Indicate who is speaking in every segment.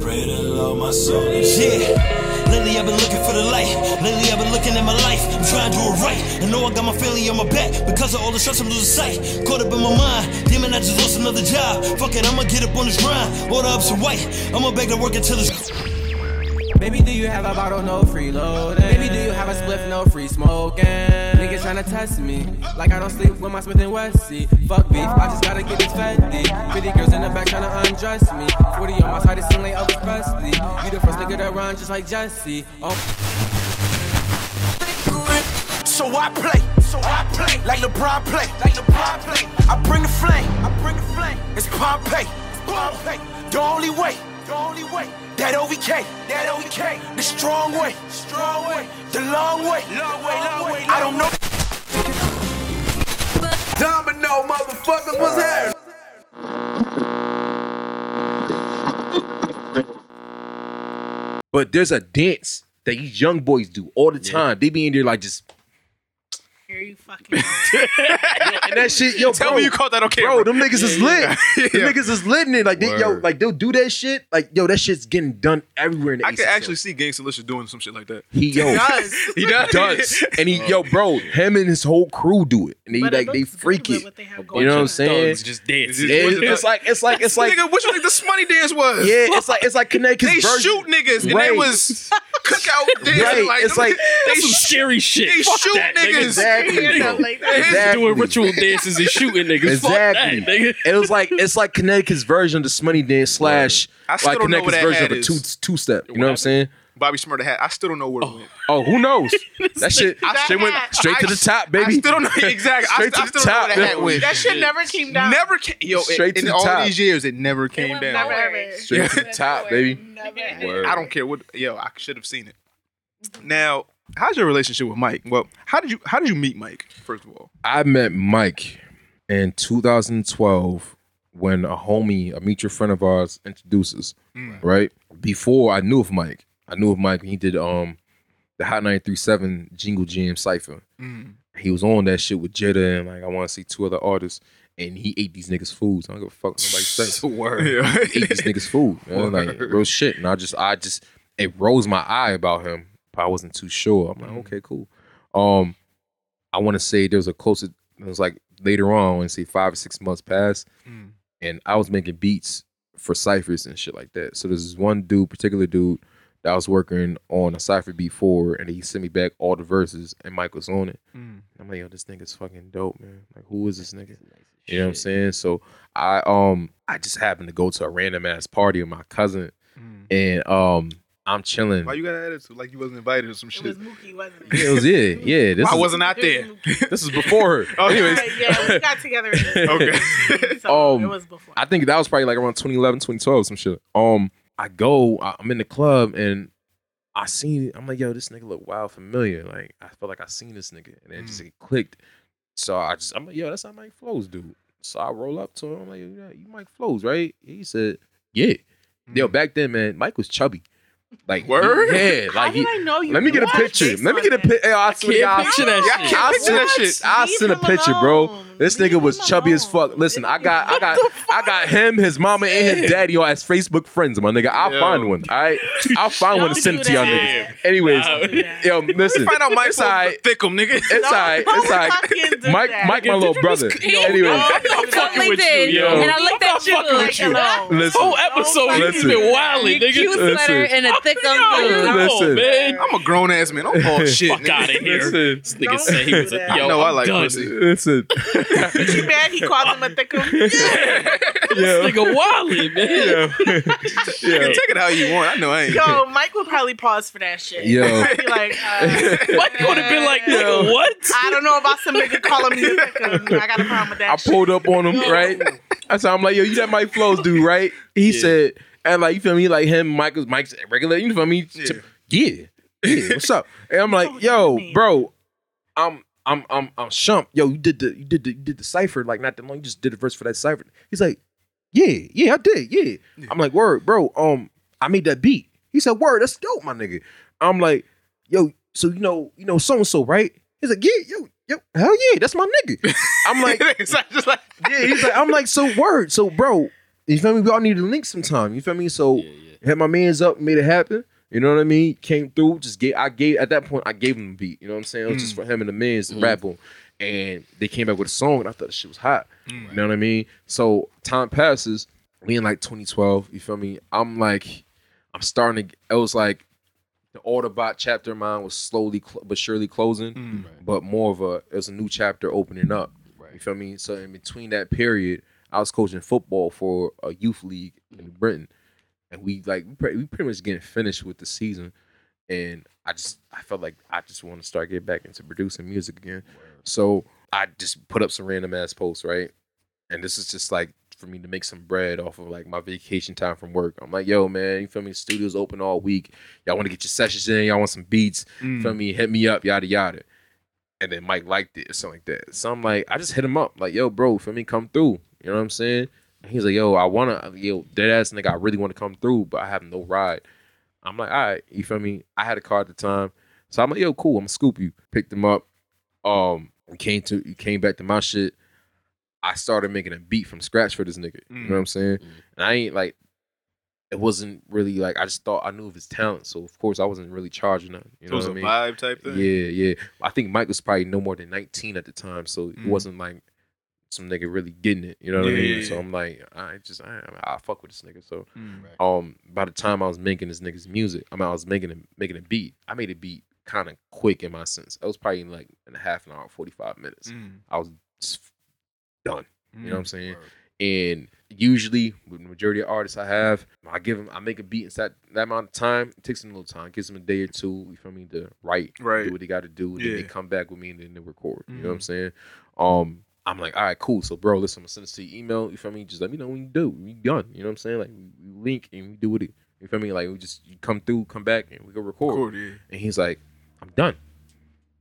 Speaker 1: Pray to Lord, my soul yeah. Lately I've been looking for the light. Lately I've been looking at my life. I'm trying to do it right. I know I got my family on my back because of all the stress I'm losing sight. Caught up in my mind. Damn I just lost another job. Fuck it, I'ma get up on this grind. Order up some white. I'ma beg to work until it's.
Speaker 2: Baby, do you have a bottle, no freeloading? Baby, do you have a spliff, no free smoking? Niggas tryna test me, like I don't sleep with my Smith and Wessie. Fuck beef, I just gotta get this fetty. Pretty girls in the back tryna undress me. 40 on my side, it seem like Elvis Presley. You the first nigga that run just like Jesse. Oh.
Speaker 3: So I play, so I play like LeBron play, like LeBron play. I bring the flame, I bring the flame. It's Pompeii, it's Pompeii. The only way, the only way. That OVK, that OVK. The strong way, strong way. The long way, long way, long way. I don't know.
Speaker 4: Domino, motherfuckers, what's happening?
Speaker 5: But there's a dance that these young boys do all the time. They be in there like just
Speaker 6: Here you fucking.
Speaker 5: and that shit, yo,
Speaker 7: Tell
Speaker 5: bro,
Speaker 7: me you caught that on
Speaker 5: bro,
Speaker 7: camera.
Speaker 5: them niggas is lit.
Speaker 7: Yeah.
Speaker 5: Them niggas is lit in it. Like, they, yo,
Speaker 7: Word.
Speaker 5: like they'll do that shit. Like, yo, that shit's getting done everywhere in the
Speaker 7: I can
Speaker 5: ACL.
Speaker 7: actually see Gangsta Licious doing some shit like that.
Speaker 5: He yo,
Speaker 6: He does.
Speaker 7: He does.
Speaker 5: does, and he oh, yo, bro, him and his whole crew do it, and they
Speaker 6: But it
Speaker 5: like they
Speaker 6: looks good
Speaker 5: freak
Speaker 6: with
Speaker 5: it.
Speaker 6: what they have
Speaker 5: You know what I'm saying?
Speaker 8: Thugs just dancing.
Speaker 5: It- it's like it's like it's like
Speaker 7: Nigga, what you think the Shmoney dance was?
Speaker 5: yeah, it's like it's like Connecticut's
Speaker 7: They
Speaker 5: version.
Speaker 7: shoot niggas, and
Speaker 5: Right.
Speaker 7: they was cookout dancing.
Speaker 5: Right,
Speaker 7: Like,
Speaker 5: it's like-
Speaker 7: they,
Speaker 8: That's some
Speaker 7: sh-
Speaker 8: scary shit.
Speaker 7: they
Speaker 8: Fuck
Speaker 7: shoot
Speaker 8: that,
Speaker 7: niggas.
Speaker 8: nigga.
Speaker 5: Exactly.
Speaker 6: Like that.
Speaker 5: Exactly.
Speaker 8: Doing ritual dances and shooting niggas.
Speaker 5: Exactly.
Speaker 8: Fuck that, nigga.
Speaker 5: It was like it's like Connecticut's version of the Shmoney dance slash
Speaker 7: I still
Speaker 5: like
Speaker 7: don't know what
Speaker 5: Connecticut's
Speaker 7: that
Speaker 5: version of a
Speaker 7: hat
Speaker 5: two two step. You know what I'm saying?
Speaker 7: Bobby Shmurda hat. I still don't know where it oh. went.
Speaker 5: Oh, who knows? that shit,
Speaker 6: That
Speaker 5: shit went
Speaker 6: hat.
Speaker 5: straight to the top, baby.
Speaker 7: I still don't know exactly. I,
Speaker 5: Straight to
Speaker 7: I
Speaker 5: the
Speaker 7: still
Speaker 5: top,
Speaker 7: don't know where that hat
Speaker 5: man.
Speaker 7: went.
Speaker 6: That shit never came down.
Speaker 7: Never came. Yo,
Speaker 5: Straight to
Speaker 7: in
Speaker 5: the
Speaker 7: all
Speaker 5: top.
Speaker 7: these years, it never came down.
Speaker 6: Never ever.
Speaker 5: Straight to the top, baby.
Speaker 6: Never.
Speaker 7: I don't care what. Yo, I should have seen it. Now, how's your relationship with Mike? Well, how did you how did you meet Mike? First of all,
Speaker 5: I met Mike in 2012 when a homie, a mutual friend of ours, introduces. us. Right before I knew of Mike, I knew of Mike. when He did um the Hot 937 Jingle Jam Cipher. He was on that shit with Jetta and like I want to see two other artists. And he ate these niggas' food. So I don't give a fuck what nobody say.
Speaker 8: Word.
Speaker 7: yeah.
Speaker 5: ate these niggas' food. Man. Like real shit. And I just I just it rose my eye about him, but I wasn't too sure. I'm like, okay, cool. Um, I want to say there was a closer. It was like later on, I want to say five or six months passed,
Speaker 7: Mm.
Speaker 5: and I was making beats for ciphers and shit like that. So there's this one dude, particular dude, that I was working on a cipher beat for, and he sent me back all the verses, and Mike was on it.
Speaker 7: Mm.
Speaker 5: I'm like, yo, this nigga's fucking dope, man. Like, who is this nigga? You know what I'm saying? So I um I just happened to go to a random ass party with my cousin,
Speaker 7: Mm.
Speaker 5: and um I'm chilling.
Speaker 7: Why you got an attitude like you wasn't invited or some shit?
Speaker 6: It was Mookie, wasn't
Speaker 5: Yeah,
Speaker 6: it?
Speaker 5: it was yeah, yeah. This
Speaker 7: Why
Speaker 5: is,
Speaker 7: wasn't out
Speaker 6: It was
Speaker 7: there?
Speaker 5: This is before her.
Speaker 7: Oh,
Speaker 5: Anyways,
Speaker 6: yeah, we got together.
Speaker 7: Okay.
Speaker 6: so
Speaker 5: Um,
Speaker 6: it was before.
Speaker 5: I think that was probably like around 2011, 2012, some shit. Um, I go, I- I'm in the club and I seen, I'm like, yo, this nigga look wild familiar. Like, I felt like I seen this nigga, and it just it clicked. So I just, I'm like, yo, that's how Mike Flows, dude. So I roll up to him, I'm like, yeah, you Mike Flows, right? He said, yeah. Yo, back then, man, Mike was chubby. Like,
Speaker 7: Word?
Speaker 5: yeah,
Speaker 6: How
Speaker 5: like
Speaker 6: did
Speaker 5: he.
Speaker 6: I know you?
Speaker 5: Let me get a picture. Let me get a picture. Hey, I swear
Speaker 8: Can't picture that
Speaker 7: Yeah, I
Speaker 8: shit.
Speaker 7: can't
Speaker 5: I'll
Speaker 7: picture
Speaker 5: send,
Speaker 7: that shit.
Speaker 5: I'll send a picture, bro.
Speaker 6: Alone.
Speaker 5: This nigga was
Speaker 6: him
Speaker 5: chubby as fuck. Listen, I got, I got, I got him, his mama, and his daddy all as Facebook friends, my nigga. I'll
Speaker 7: Yo.
Speaker 5: find one. All right, I'll find one to send it to y'all niggas. Anyways,
Speaker 8: Nah.
Speaker 5: yo, listen,
Speaker 7: Find out Mike
Speaker 5: it's
Speaker 7: Flows
Speaker 5: alright.
Speaker 7: nigga.
Speaker 5: It's
Speaker 6: Don't-
Speaker 5: alright. It's alright. Mike,
Speaker 6: that.
Speaker 5: Mike, my little brother. Anyway,
Speaker 6: Don't
Speaker 8: fucking with you, yo.
Speaker 6: And I looked at you
Speaker 8: fucking with
Speaker 6: like,
Speaker 8: you.
Speaker 6: hello.
Speaker 5: listen,
Speaker 8: Whole episode,
Speaker 6: Don't
Speaker 8: been wilding,
Speaker 9: Your cute
Speaker 8: nigga.
Speaker 5: Listen.
Speaker 9: sweater and a thick
Speaker 8: Yo,
Speaker 9: um
Speaker 8: come on,
Speaker 5: Listen.
Speaker 8: man.
Speaker 7: I'm a grown ass man. Don't talk shit.
Speaker 8: Fuck out of here. This nigga said he was a
Speaker 6: that.
Speaker 8: yo.
Speaker 7: I know I like pussy.
Speaker 5: listen,
Speaker 6: You mad he called him a thickum?
Speaker 8: This
Speaker 5: yo,
Speaker 8: nigga Wally, man.
Speaker 5: yo,
Speaker 7: You can take it how you want. I know I ain't.
Speaker 6: Yo, Mike would probably pause for that shit.
Speaker 5: Yo.
Speaker 6: He'd be like, uh,
Speaker 8: Mike would have been like, nigga,
Speaker 5: Yo.
Speaker 8: what?
Speaker 6: I don't know about some nigga calling me a thickum. I got a problem with that
Speaker 5: I
Speaker 6: shit.
Speaker 5: pulled up on him, right? I said, I'm like, yo, you that Mike Flows dude, right? He
Speaker 8: Yeah.
Speaker 5: said, and like, you feel me? Like him, Michael's Mike's regular, you feel me?
Speaker 7: Yeah.
Speaker 5: Yeah. Yeah. What's up? And I'm like, yo, bro, I'm I'm I'm I'm Shump. Yo, you did the you did the you did the cipher like not that long. You just did the verse for that cipher. He's like, Yeah, yeah, I did, yeah. I'm like, word, bro. Um, I made that beat. He said, Word, that's dope, my nigga. I'm like, yo, so you know, you know, so and so, right? He's like, Yeah, yo, yo, hell yeah, that's my nigga. I'm like,
Speaker 7: just like
Speaker 5: yeah, he's like, I'm like, so word. So, bro, you feel me? We all need to link sometime. You feel me? So
Speaker 8: Yeah, yeah.
Speaker 5: had my man's up, made it happen. You know what I mean? Came through, just gave I gave at that point I gave him the beat. You know what I'm saying? It was just mm. for him and the men's to mm. rap on. And they came back with a song and I thought the shit was hot. Mm. You know what I mean? So time passes, we in like 2012, you feel me? I'm like, I'm starting to it was like the Autobot chapter of mine was slowly cl- but surely closing, but more of a it was a new chapter opening up. You feel me? So in between that period, I was coaching football for a youth league in Britain, and we like we pretty, we pretty much getting finished with the season, and I just I felt like I just want to start getting back into producing music again. So I just put up some random ass posts, right? And this is just like for me to make some bread off of like my vacation time from work. I'm like, yo, man, you feel me? Studio's open all week. Y'all want to get your sessions in? Y'all want some beats?
Speaker 7: Mm.
Speaker 5: Feel me? Hit me up, yada yada. And then Mike liked it or something like that. So I'm like, I just hit him up, like, yo, bro, for me, come through. You know what I'm saying? He's like, yo, I wanna, yo, dead ass nigga, I really want to come through, but I have no ride. I'm like, all right, you feel me? I had a car at the time. So I'm like, yo, cool, I'm gonna scoop you. Picked him up. Um, we came to he came back to my shit. I started making a beat from scratch for this nigga. You know what I'm saying? And I ain't like it wasn't really like I just thought I knew of his talent. So of course I wasn't really charging nothing. You
Speaker 7: So
Speaker 5: know
Speaker 7: it was
Speaker 5: what
Speaker 7: a
Speaker 5: I mean?
Speaker 7: vibe type thing.
Speaker 5: Yeah, yeah. I think Mike was probably no more than 19 at the time, so it
Speaker 7: Mm.
Speaker 5: wasn't like some nigga really getting it. You know what I mean?
Speaker 7: yeah,
Speaker 5: So. I'm like, I just I, I fuck with this nigga. So
Speaker 7: Mm.
Speaker 5: um, by the time I was making this nigga's music, I mean I was making a, making a beat. I made a beat kind of quick in my sense. It was probably in like in a half an hour, 45 minutes.
Speaker 7: Mm.
Speaker 5: I was just done. You know what I'm
Speaker 7: Mm.
Speaker 5: saying? And usually, with the majority of artists I have, I give them, I make a beat in that that amount of time. It takes them a little time. It gives them a day or two. You feel me? To write,
Speaker 7: Right.
Speaker 5: do what they got to do. Then they come back with me and then they record. You know what I'm
Speaker 7: Mhm.
Speaker 5: saying? Um, I'm like, all right, cool. So, bro, listen, I'm gonna send this to your email. You feel me? Just let me know when you do. We done. You know what I'm saying? Like, we, link and we do what it. You feel me? Like, we just you come through, come back, and we go record.
Speaker 7: Yeah.
Speaker 5: And he's like, I'm done.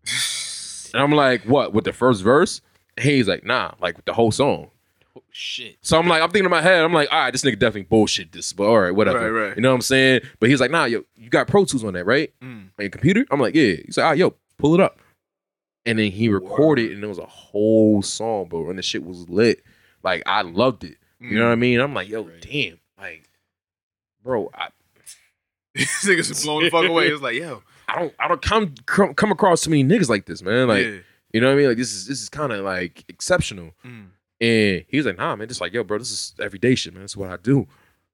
Speaker 5: and I'm like, what? With the first verse? And he's like, nah, like with the whole song.
Speaker 8: Oh, shit.
Speaker 5: So I'm like, I'm thinking in my head, I'm like, all right, this nigga definitely bullshit this, but all right, whatever.
Speaker 7: Right, right.
Speaker 5: You know what I'm saying? But he's like, nah, yo, you got Pro Tools on that, right?
Speaker 7: Mm.
Speaker 5: On your computer? I'm like, yeah. He's like, ah, yo, pull it up. And then he recorded, and it was a whole song, bro. And the shit was lit. Like, I loved it. You know what I mean? I'm like, yo, damn. Like, bro, I,
Speaker 7: This nigga's blown the fuck away. It's like, yo,
Speaker 5: I don't I don't come come, come across too many niggas like this, man. Like,
Speaker 7: yeah.
Speaker 5: you know what I mean? Like this is this is kind of like exceptional.
Speaker 7: Mm.
Speaker 5: And he was like, nah, man, just like, yo, bro, this is everyday shit, man. That's what I do.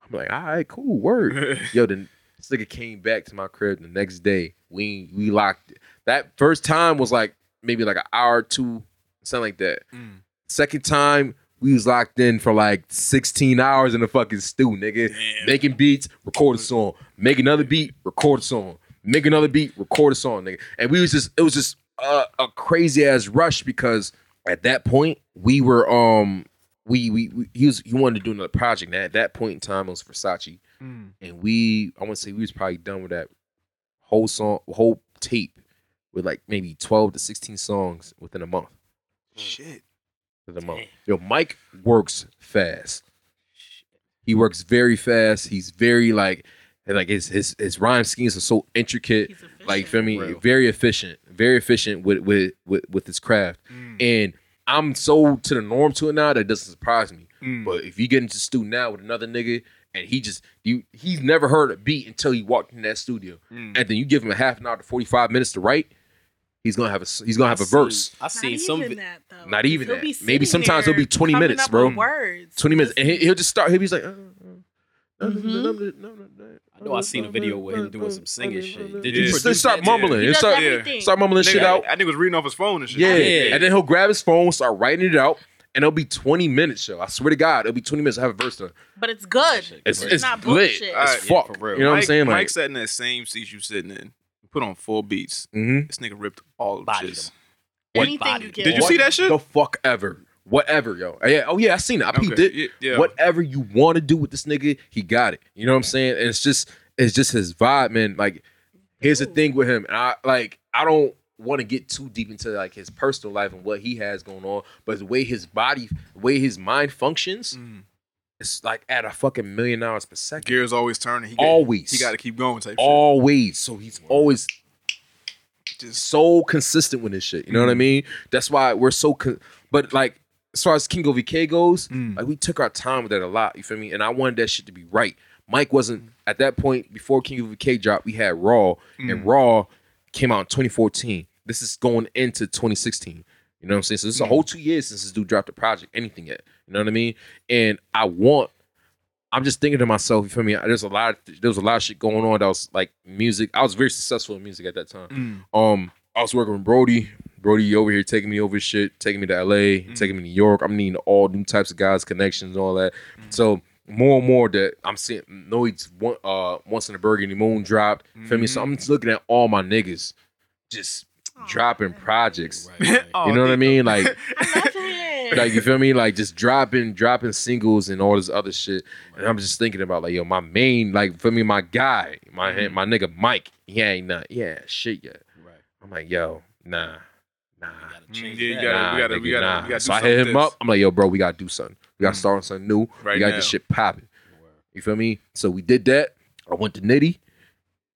Speaker 5: I'm like, all right, cool, word. yo, then this nigga came back to my crib the next day. We we locked it. That first time was like maybe like an hour or two, something like that.
Speaker 7: Mm.
Speaker 5: Second time, we was locked in for like 16 hours in the fucking stew, nigga. Making beats, record a song. Make another beat, record a song. Make another beat, record a song, nigga. And we was just, it was just a, a crazy ass rush because at that point we were um we we, we he was he wanted to do another project. And at that point in time it was Versace.
Speaker 7: Mm.
Speaker 5: And we I want to say we was probably done with that whole song, whole tape with like maybe 12 to 16 songs within a month.
Speaker 7: Shit.
Speaker 5: Within a month. Yo, Mike works fast. He works very fast. He's very like and like his his his rhyme schemes are so intricate.
Speaker 6: He's.
Speaker 5: Like feel me,
Speaker 8: Real.
Speaker 5: very efficient, very efficient with with with, with his craft.
Speaker 7: Mm.
Speaker 5: And I'm so to the norm to it now that it doesn't surprise me.
Speaker 7: Mm.
Speaker 5: But if you get into the studio now with another nigga and he just you he's never heard a beat until he walked in that studio,
Speaker 7: Mm.
Speaker 5: and then you give him a half an hour to forty five minutes to write, he's gonna have a he's gonna have a
Speaker 8: I seen-
Speaker 5: verse.
Speaker 8: I seen some.
Speaker 6: even
Speaker 8: vi-
Speaker 6: that, though.
Speaker 5: Not even
Speaker 6: He'll
Speaker 5: that.
Speaker 6: be
Speaker 5: Maybe
Speaker 6: sitting
Speaker 5: sometimes it'll be 20 minutes,
Speaker 6: up
Speaker 5: bro.
Speaker 6: with Words.
Speaker 5: 20 minutes, and he, he'll just start. He'll be like, uh, uh, uh,
Speaker 6: Mhm.
Speaker 8: I know I seen a video with him doing some singing shit. Did
Speaker 7: Yeah.
Speaker 8: you
Speaker 5: Just start mumbling.
Speaker 6: He does
Speaker 5: start,
Speaker 6: everything.
Speaker 5: start mumbling shit out.
Speaker 7: I, I think was reading off his phone and shit.
Speaker 5: Yeah.
Speaker 8: Yeah.
Speaker 5: And then he'll grab his phone, start writing it out, and it'll be 20 minutes, yo. I swear to God, it'll be 20 minutes to have a verse done.
Speaker 6: But it's good.
Speaker 5: It's,
Speaker 8: Right.
Speaker 5: it's
Speaker 6: not
Speaker 5: lit.
Speaker 6: bullshit.
Speaker 5: It's
Speaker 7: Alright,
Speaker 8: yeah, for real.
Speaker 5: You know what I'm saying? Like,
Speaker 7: Mike sat in that same seat you're sitting in. Put on four beats.
Speaker 5: mhm.
Speaker 7: This nigga ripped all of
Speaker 8: Bodied
Speaker 7: shits.
Speaker 8: him.
Speaker 6: Anything
Speaker 8: body?
Speaker 6: you get.
Speaker 7: Did you see that shit?
Speaker 5: The fuck ever. Whatever, yo. Yeah. Oh yeah, I seen it. I peeped
Speaker 7: Okay.
Speaker 5: it.
Speaker 7: Yeah, yeah.
Speaker 5: Whatever you want to do with this nigga, he got it. You know what I'm saying? And it's just, it's just his vibe, man. Like, here's the thing with him. And I like, I don't want to get too deep into like his personal life and what he has going on, but the way his body, the way his mind functions,
Speaker 7: Mm.
Speaker 5: It's like at a fucking million hours per second.
Speaker 7: Gears always turning. He got-
Speaker 5: Always.
Speaker 7: He got to keep going type
Speaker 5: Always. So he's always.
Speaker 7: Just
Speaker 5: so consistent with this shit. You know what I
Speaker 7: Mhm.
Speaker 5: mean? That's why we're so. Con- but like as far as King OVK goes,
Speaker 7: Mm.
Speaker 5: like we took our time with that a lot. You feel me? And I wanted that shit to be right. Mike wasn't at that point before King OVK dropped. We had Raw, and Raw came out in 2014. This is going into 2016. You know what I'm saying? So this is a whole two years since this dude dropped a project, anything yet. You know what I mean? And I want. I'm just thinking to myself, you feel me? There's a lot. There was a lot of shit going on that was like music. I was very successful in music at that time. Um, I was working with Brody. Brody over here taking me over shit, taking me to LA, taking me to New York. I'm needing all new types of guys, connections, and all that. So more and more that I'm seeing Noids one uh once in the Burgundy Moon dropped. Feel me? So I'm just looking at all my niggas just dropping projects.
Speaker 8: Right, right.
Speaker 7: Oh,
Speaker 5: You know what I mean? Like
Speaker 6: I love it.
Speaker 5: like you feel me? Like just dropping, dropping singles and all this other shit. And I'm just thinking about like, yo, my main, like for me, my guy, my
Speaker 7: Mm-hmm.
Speaker 5: my nigga Mike, he ain't not, yeah, shit yet.
Speaker 8: Right.
Speaker 5: I'm like, yo, nah, nah.
Speaker 7: Yeah, you gotta-
Speaker 5: nah,
Speaker 7: we gotta- we gotta-
Speaker 5: nah.
Speaker 7: we gotta
Speaker 5: so I hit him up. I'm like, yo, bro, we gotta do something. We gotta
Speaker 7: Mm.
Speaker 5: start on something new.
Speaker 7: Right
Speaker 5: we got
Speaker 7: now.
Speaker 5: this shit popping. You feel me? So we did that. I went to Nitty,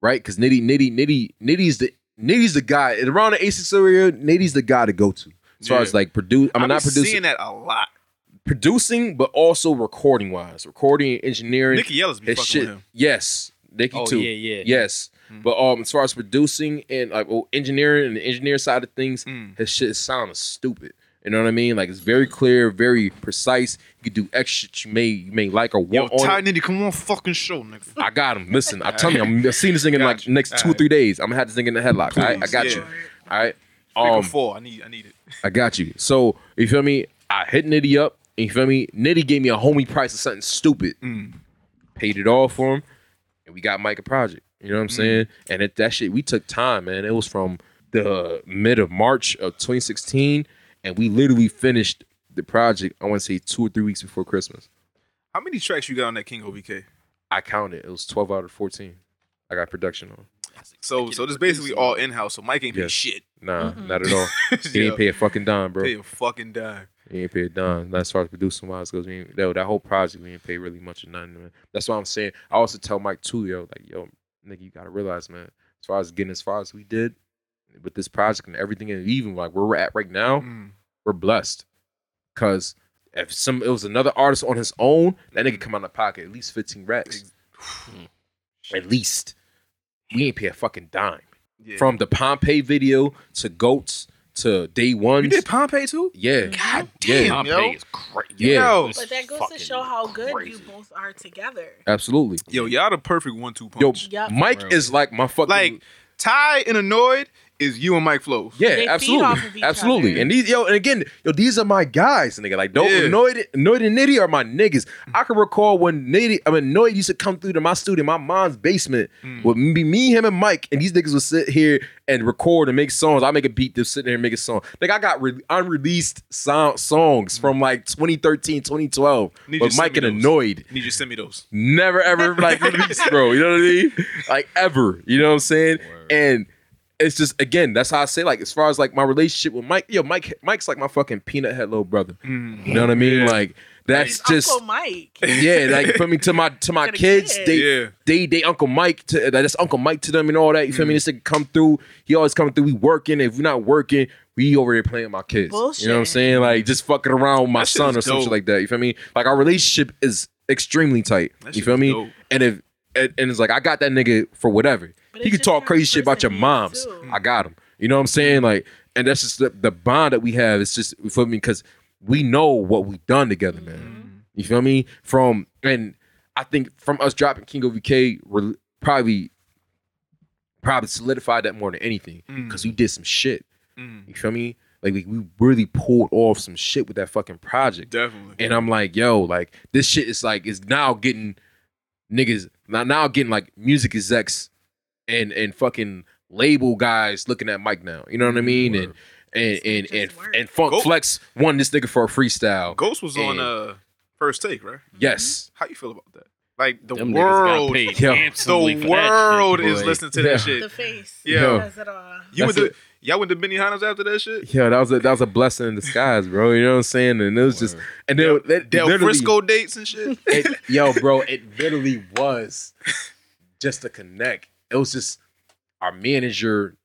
Speaker 5: right? Because Nitty, Nitty, Nitty, Nitty's the Nitty's the guy around the A6 area. Nitty's the guy to go to as far
Speaker 7: Yeah.
Speaker 5: as like produce. I mean,
Speaker 7: I'm
Speaker 5: not producing,
Speaker 7: seeing that a lot.
Speaker 5: producing, but also recording wise, recording, engineering.
Speaker 7: Nicky Yella's be
Speaker 5: his
Speaker 7: fucking
Speaker 5: shit.
Speaker 7: with him.
Speaker 5: Yes, Nicky
Speaker 8: Oh,
Speaker 5: too.
Speaker 8: yeah, yeah.
Speaker 5: Yes,
Speaker 7: Mm.
Speaker 5: but um, as far as producing and like well, engineering and the engineer side of things,
Speaker 7: Mm.
Speaker 5: his shit sounds stupid. You know what I mean? Like it's very clear, very precise. You could do extra shit you may you may like or
Speaker 7: Yo,
Speaker 5: want on
Speaker 7: Ty. Nitty, come on, fucking show, nigga.
Speaker 5: I got him. Listen, I'm telling you, I'm seeing this thing in like next two or three days. I'm gonna have this thing in the headlock. All right, I got
Speaker 7: yeah.
Speaker 5: you. All right. Um,
Speaker 7: four. I need, I need it.
Speaker 5: I got you. So you feel me? I hit Nitty up. And you feel me? Nitty gave me a homie price of something stupid.
Speaker 7: Mm.
Speaker 5: Paid it all for him, and we got Mike a project. You know what I'm
Speaker 7: Mm.
Speaker 5: saying? And it, that shit, we took time, man. It was from the mid of March of 2016, and we literally finished the project. I want to say two or three weeks before Christmas.
Speaker 7: How many tracks you got on that King OVK?
Speaker 5: I counted. It was 12 out of 14. I got production on.
Speaker 7: So, so this basically all in house. So Mike ain't pay
Speaker 5: Yes.
Speaker 7: shit.
Speaker 5: Nah, not at all. He ain't pay a fucking dime, bro.
Speaker 7: pay a fucking dime.
Speaker 5: He ain't pay a dime. That's as far as producing wise goes. We that, that whole project, we ain't pay really much of nothing, man. That's why I'm saying. I also tell Mike too, yo, like, yo, nigga, you gotta realize, man, as far as getting as far as we did with this project and everything, and even like where we're at right now,
Speaker 7: Mm.
Speaker 5: we're blessed. Cause if some it was another artist on his own, that nigga come out of the pocket at least 15 racks. at least. We ain't pay a fucking dime.
Speaker 7: Yeah.
Speaker 5: From the Pompeii video to Goats to Day One.
Speaker 7: you did Pompeii too?
Speaker 5: Yeah.
Speaker 7: God
Speaker 5: Yeah.
Speaker 7: damn, yo.
Speaker 8: Is crazy.
Speaker 5: Yeah.
Speaker 7: Yo.
Speaker 6: But that goes to show how good
Speaker 8: crazy.
Speaker 6: you both are together.
Speaker 5: Absolutely.
Speaker 7: Yo, y'all the perfect one-two
Speaker 5: Yo,
Speaker 7: punch.
Speaker 6: Yup.
Speaker 5: Mike is like my fucking
Speaker 7: Like Ty and Annoyed is you and Mike Flows.
Speaker 5: yeah,
Speaker 6: They feed
Speaker 5: absolutely,
Speaker 6: off of each
Speaker 5: absolutely.
Speaker 6: other.
Speaker 5: And these yo, and again, yo, these are my guys, nigga. Like, don't
Speaker 7: Yeah.
Speaker 5: Noid, Noid and Nitty are my niggas. I can recall when Nitty, I mean, Noid used to come through to my studio, my mom's basement,
Speaker 7: Mm.
Speaker 5: with me, me, him, and Mike, and these niggas would sit here and record and make songs. I make a beat, they're sitting here and make a song. Like, I got re- unreleased sound songs from like 2013, 2012,
Speaker 7: Need you
Speaker 5: with
Speaker 7: to
Speaker 5: Mike
Speaker 7: send
Speaker 5: and
Speaker 7: me those.
Speaker 5: Annoyed.
Speaker 7: Need you to send me those.
Speaker 5: never ever like released, bro. You know what I mean? Like ever. You know what I'm saying? And it's just again, that's how I say like as far as like my relationship with Mike, yo, Mike Mike's like my fucking peanut head little brother.
Speaker 7: Mm.
Speaker 5: You know what I mean? Like that's
Speaker 6: He's
Speaker 5: just
Speaker 6: Uncle Mike.
Speaker 5: yeah, like for me to my to my kids,
Speaker 6: kids.
Speaker 5: they
Speaker 7: Yeah.
Speaker 5: they they Uncle Mike to that's Uncle Mike to them and all that. You feel me? This nigga come through. He always coming through. We working. If we're not working, we over here playing with my kids. You know what I'm saying? Like just fucking around with my
Speaker 7: That
Speaker 5: son or
Speaker 7: something
Speaker 5: like that. You feel me? Like our relationship is extremely tight.
Speaker 7: That
Speaker 5: You
Speaker 7: shit
Speaker 5: feel
Speaker 7: is
Speaker 5: me?
Speaker 7: dope.
Speaker 5: And if and, and it's like I got that nigga for whatever.
Speaker 6: But
Speaker 5: he
Speaker 6: it's
Speaker 5: could talk crazy shit about your moms.
Speaker 6: too.
Speaker 5: I got him. You know what I'm saying? Like, and that's just the, the bond that we have. It's just feel me because we know what we've done together, man.
Speaker 6: Mm-hmm.
Speaker 5: You feel me? From and I think from us dropping King OVK, re- probably probably solidified that more than anything because we did some shit.
Speaker 7: Mm.
Speaker 5: You feel me? Like we, we really pulled off some shit with that fucking project.
Speaker 7: Definitely.
Speaker 5: And I'm like, yo, like this shit is like is now getting niggas now now getting like music execs and and fucking label guys looking at Mike now. You know what I mean? And and
Speaker 6: It's
Speaker 5: and and, and Funk
Speaker 7: Go-
Speaker 5: Flex won this nigga for a freestyle.
Speaker 7: Ghost was on
Speaker 5: And-
Speaker 7: uh first take, right?
Speaker 5: Yes.
Speaker 7: How you feel about that? Like the
Speaker 8: Them
Speaker 7: world,
Speaker 8: paid
Speaker 5: Yo.
Speaker 7: the world
Speaker 8: shit,
Speaker 7: is listening to
Speaker 5: Yeah.
Speaker 7: that shit.
Speaker 6: The face.
Speaker 7: Yeah.
Speaker 6: Says.
Speaker 7: You went
Speaker 5: That's
Speaker 7: to y'all went to Benihana's after that shit.
Speaker 5: Yeah, that was a that was a blessing in disguise, bro. You know what I'm saying? And it was just and then
Speaker 7: Del,
Speaker 5: that,
Speaker 7: Del
Speaker 5: literally-
Speaker 7: Frisco dates and shit.
Speaker 5: it, yo, bro, it literally was just a connect. It was just our manager,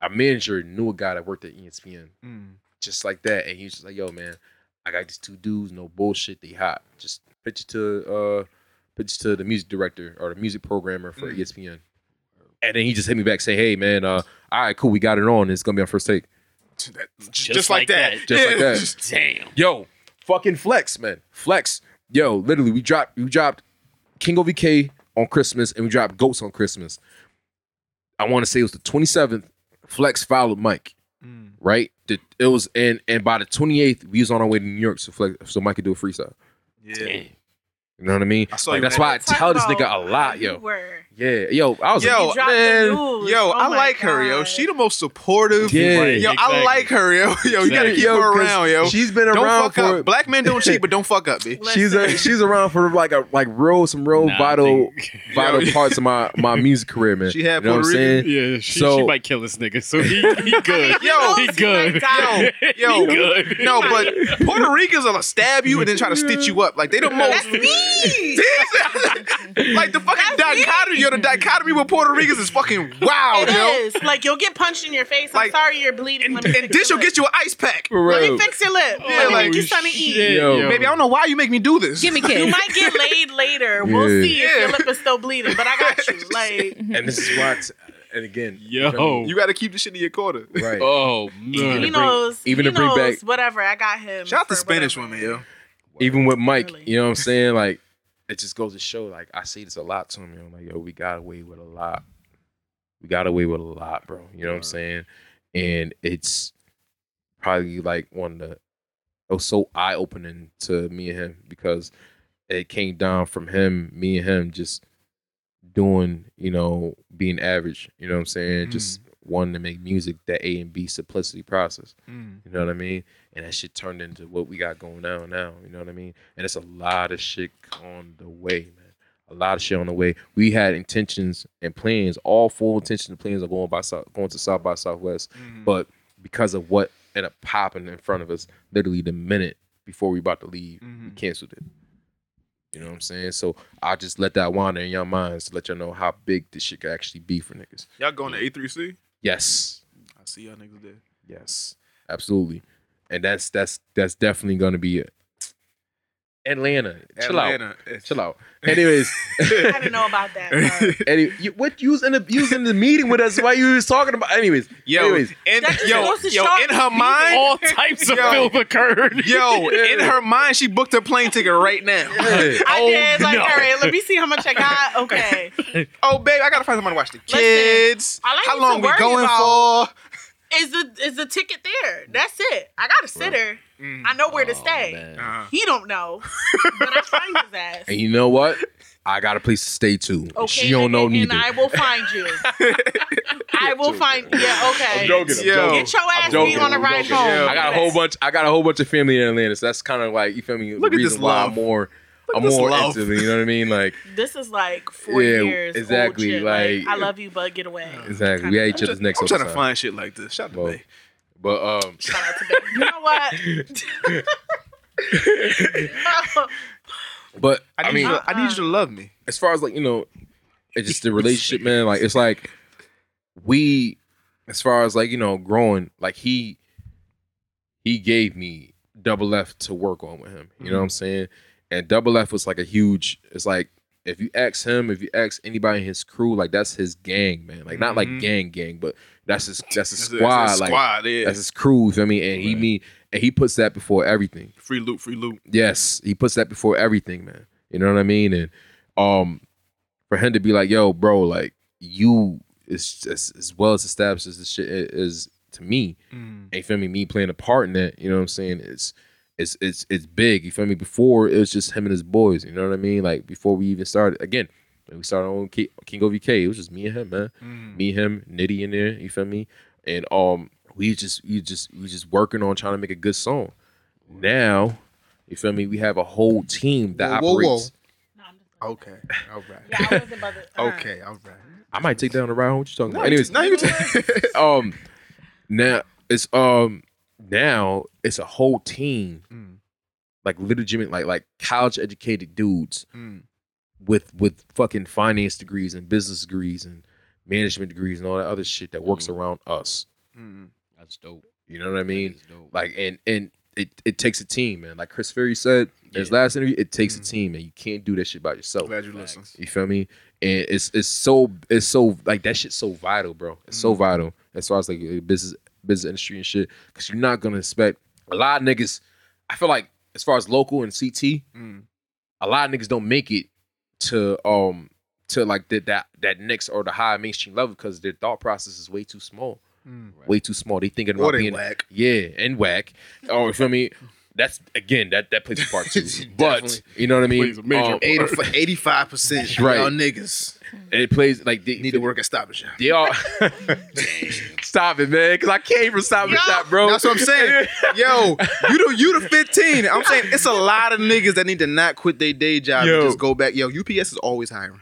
Speaker 5: our manager knew a guy that worked at ESPN,
Speaker 7: Mm.
Speaker 5: just like that, and he was just like, "Yo, man, I got these two dudes, no bullshit, they hot. Just pitch it to uh pitch it to the music director or the music programmer for E ESPN. And then he just hit me back, say, Hey man, uh, all right, cool, we got it on. It's gonna be our first take.
Speaker 7: Just, like that.
Speaker 5: Just like
Speaker 7: Yeah.
Speaker 5: that.
Speaker 8: Damn.
Speaker 5: Yo, fucking flex, man. Flex. Yo, literally, we dropped we dropped King OVK on Christmas and we dropped Goats on Christmas. I want to say it was the 27th. Flex followed Mike.
Speaker 7: Mm.
Speaker 5: Right? The- It was and and by the 28th, we was on our way to New York so Flex so Mike could do a freestyle.
Speaker 7: Yeah.
Speaker 8: Damn.
Speaker 5: You know what I mean?
Speaker 7: I saw
Speaker 5: Like,
Speaker 7: you
Speaker 5: that's why I tell this nigga a lot,
Speaker 6: you
Speaker 5: yo.
Speaker 6: were-
Speaker 5: Yeah, yo, I was
Speaker 7: Yo,
Speaker 6: You dropped
Speaker 7: man. Yo,
Speaker 6: Oh
Speaker 7: I
Speaker 6: my
Speaker 7: like her, yo. She the most supportive.
Speaker 5: Yeah.
Speaker 7: Right, yo, I like her, yo. Yo, you gotta
Speaker 8: Exactly.
Speaker 7: keep
Speaker 5: Yo,
Speaker 7: her
Speaker 5: 'cause
Speaker 7: around, yo.
Speaker 5: she's been
Speaker 7: don't
Speaker 5: around
Speaker 7: fuck
Speaker 5: for-
Speaker 7: up. Black men don't cheat, but don't fuck up, bitch.
Speaker 5: She's a, she's around for like a like real some real
Speaker 8: Nah,
Speaker 5: vital
Speaker 8: think-
Speaker 5: vital
Speaker 7: Yo.
Speaker 5: parts of my my music career, man.
Speaker 7: She had
Speaker 5: you know what I'm
Speaker 7: Puerto
Speaker 5: saying?
Speaker 8: Yeah, she,
Speaker 5: So-
Speaker 8: she might kill this nigga. So he, he good.
Speaker 7: Yo,
Speaker 8: he
Speaker 6: he
Speaker 8: good.
Speaker 6: might.
Speaker 7: Yo,
Speaker 8: good.
Speaker 7: No, but Puerto Ricans will stab you and then try to stitch you up. Like they the most.
Speaker 6: That's me.
Speaker 7: like the fucking dichotomy. Yo, the dichotomy with Puerto Ricans is fucking wild,
Speaker 6: It
Speaker 7: yo.
Speaker 6: is. Like you'll get punched in your face. I'm sorry you're bleeding.
Speaker 7: And,
Speaker 6: Let me
Speaker 7: and
Speaker 6: fix
Speaker 7: this
Speaker 6: your
Speaker 7: will get
Speaker 6: lip.
Speaker 7: you an ice pack.
Speaker 5: For
Speaker 6: Let me fix your lip.
Speaker 7: Yeah,
Speaker 6: Let me
Speaker 7: like-
Speaker 6: make you something to eat.
Speaker 5: Yo.
Speaker 7: Baby, I don't know why you make me do this.
Speaker 9: Give me
Speaker 6: You
Speaker 9: kiss.
Speaker 6: might get laid later. We'll
Speaker 5: Yeah.
Speaker 6: see if
Speaker 7: Yeah.
Speaker 6: your lip is still bleeding, but I got you. Like
Speaker 5: and this is why. It's, and again,
Speaker 8: Yo.
Speaker 7: You got to keep the shit in your quarter.
Speaker 5: right?
Speaker 8: Oh
Speaker 6: he
Speaker 8: man.
Speaker 5: bring-
Speaker 6: knows.
Speaker 5: even
Speaker 6: he
Speaker 5: to bring
Speaker 6: knows
Speaker 5: back-
Speaker 6: whatever. I got him.
Speaker 7: Shout out to
Speaker 6: for
Speaker 7: Spanish
Speaker 6: whatever.
Speaker 7: women, yo.
Speaker 5: Even with Mike,
Speaker 6: Really?
Speaker 5: you know what I'm saying? Like, it just goes to show. Like, I say this a lot to him. Know, like, yo, we got away with a lot. We got away with a lot, bro. You know what I'm saying? And it's probably like one of the. It was so eye opening to me and him because it came down from him, me and him, just doing, you know, being average. You know what I'm saying? Just mm. Wanting to make music that A and B simplicity process.
Speaker 7: Mm.
Speaker 5: You know what I mean? And that shit turned into what we got going on now. You know what I mean? And it's a lot of shit on the way, man. A lot of shit on the way. We had intentions and plans, all full intentions and plans of going by South, going to South by Southwest,
Speaker 7: Mm.
Speaker 5: but because of what ended up popping in front of us, literally the minute before we about to leave, we
Speaker 7: Mhm.
Speaker 5: canceled it. You know what I'm saying? So I just let that wander in your minds to let y'all know how big this shit could actually be for niggas.
Speaker 7: Y'all going to A3C?
Speaker 5: Yes.
Speaker 7: I see y'all niggas there.
Speaker 5: Yes, absolutely, and that's that's that's definitely gonna be it. Atlanta, chill out, chill out. Anyways,
Speaker 6: I didn't know about that. but-
Speaker 5: any, you, what you was in the you was in the meeting with us while you was talking about. Anyways,
Speaker 7: Yo,
Speaker 5: anyways,
Speaker 7: in,
Speaker 6: That
Speaker 7: yo, yo, in her mind,
Speaker 8: All types of
Speaker 7: Yo.
Speaker 8: filth occurred.
Speaker 7: yo, in her mind, she booked a plane ticket right now.
Speaker 5: yeah.
Speaker 6: I
Speaker 8: Oh,
Speaker 6: did. Like,
Speaker 8: no.
Speaker 6: all right, let me see how much I got. Okay.
Speaker 7: Oh, babe, I gotta find somebody to watch the kids.
Speaker 6: all I
Speaker 7: How long we going
Speaker 6: about-
Speaker 7: for?
Speaker 6: Is the is the ticket there? That's it. I got a sitter.
Speaker 7: Mm.
Speaker 6: I know where to
Speaker 8: Oh,
Speaker 6: stay.
Speaker 7: Uh-huh.
Speaker 6: He don't know, but I find his ass.
Speaker 5: and you know what? I got a place to stay too.
Speaker 6: Okay,
Speaker 5: she don't
Speaker 6: nigga,
Speaker 5: know
Speaker 6: and
Speaker 5: neither.
Speaker 6: I will find you. I will find. Yeah, okay.
Speaker 5: I'm joking. I'm
Speaker 7: Yo.
Speaker 5: joking.
Speaker 6: Get your ass
Speaker 5: I'm joking,
Speaker 6: beat on the
Speaker 5: I'm
Speaker 6: ride
Speaker 5: joking.
Speaker 6: home.
Speaker 5: I got a whole bunch. I got a whole bunch of family in Atlanta, so that's kind of like you feel me.
Speaker 7: Look
Speaker 5: the
Speaker 7: at this
Speaker 5: reason why
Speaker 7: love.
Speaker 5: I'm more.
Speaker 7: Look
Speaker 5: I'm more
Speaker 7: love.
Speaker 5: into it. You know what I mean? Like
Speaker 6: This is like four
Speaker 5: Yeah,
Speaker 6: years. old
Speaker 5: exactly,
Speaker 6: shit.
Speaker 5: like-
Speaker 6: I love you, but get away.
Speaker 5: exactly. We had each other's necks
Speaker 7: I'm trying to find shit like this. Shout out to
Speaker 5: Well,
Speaker 7: Bay.
Speaker 5: But um,
Speaker 6: Shout out to Baby. You know what?
Speaker 5: But
Speaker 7: I need,
Speaker 5: I mean,
Speaker 7: you to, I need you to love me.
Speaker 5: as far as like you know, it's just the relationship, man. Like it's like we, as far as like you know, growing. Like he, he gave me double F to work on with him. You know what I'm saying? And double F was like a huge. It's like if you ask him, if you ask anybody in his crew, like that's his gang, man. Like not like
Speaker 7: Mhm.
Speaker 5: gang gang, but that's his that's his squad.
Speaker 7: that's
Speaker 5: like
Speaker 7: squad, yeah.
Speaker 5: that's his crew. You feel me? And he
Speaker 8: Right.
Speaker 5: me and he puts that before everything.
Speaker 7: free loot, free loot.
Speaker 5: Yes, he puts that before everything, man. You know what I mean? And um, for him to be like, "Yo, bro, like you is just as well as established as this shit is to me."
Speaker 7: Mm.
Speaker 5: And you feel me? Me playing a part in that, you know what I'm saying? It's it's it's it's big. You feel me? Before it was just him and his boys. You know what I mean? Like before we even started. Again, when we started on Ki- King OVK, it was just me and him, man.
Speaker 7: Mm.
Speaker 5: Me, him, Nitty in there. You feel me? And um, we just we just we just working on trying to make a good song. Now, you feel me? We have a whole team that
Speaker 7: Whoa, whoa, whoa.
Speaker 5: operates.
Speaker 7: Okay, all right.
Speaker 6: Yeah, I wasn't about to. uh,
Speaker 7: Okay, all right.
Speaker 5: I might take that on the ride home. What you talking
Speaker 7: No,
Speaker 5: about? Anyways,
Speaker 7: now you can
Speaker 5: um, now it's um now it's a whole team,
Speaker 7: Mm.
Speaker 5: like legitimate, like like college educated dudes
Speaker 7: Mm.
Speaker 5: with with fucking finance degrees and business degrees and management degrees and all that other shit that works
Speaker 8: Mm.
Speaker 5: around us.
Speaker 7: Mm.
Speaker 8: That's dope.
Speaker 5: You know what I mean?
Speaker 8: Dope.
Speaker 5: Like and and it it takes a team, man. Like Chris Fury said in his last interview, it takes a team, and you can't do that shit by yourself.
Speaker 7: Glad you listen.
Speaker 5: You feel me? And it's it's so it's so like that shit's so vital, bro. It's so vital as far as like business business industry and shit. Cause you're not gonna expect a lot of niggas. I feel like as far as local and CT,
Speaker 7: Mm.
Speaker 5: a lot of niggas don't make it to um to like the, that that next or the high mainstream level because their thought process is way too small. Way too small. They thinking
Speaker 7: Or
Speaker 5: about
Speaker 7: they
Speaker 5: being
Speaker 7: whack.
Speaker 5: yeah, and whack. Oh, you feel me? That's again that that plays a part too. but you know what I mean?
Speaker 8: Major
Speaker 5: Um,
Speaker 7: 85 percent
Speaker 5: Right.
Speaker 7: y'all niggas And
Speaker 5: it plays like they
Speaker 7: need to work at Stop and Shop.
Speaker 5: They all stop it, man, because I came from Stop and Shop, bro.
Speaker 7: That's what I'm saying. Yo, you the you the 15. I'm saying it's a lot of niggas that need to not quit their day job
Speaker 5: Yo.
Speaker 7: and just go back. Yo, UPS is always hiring.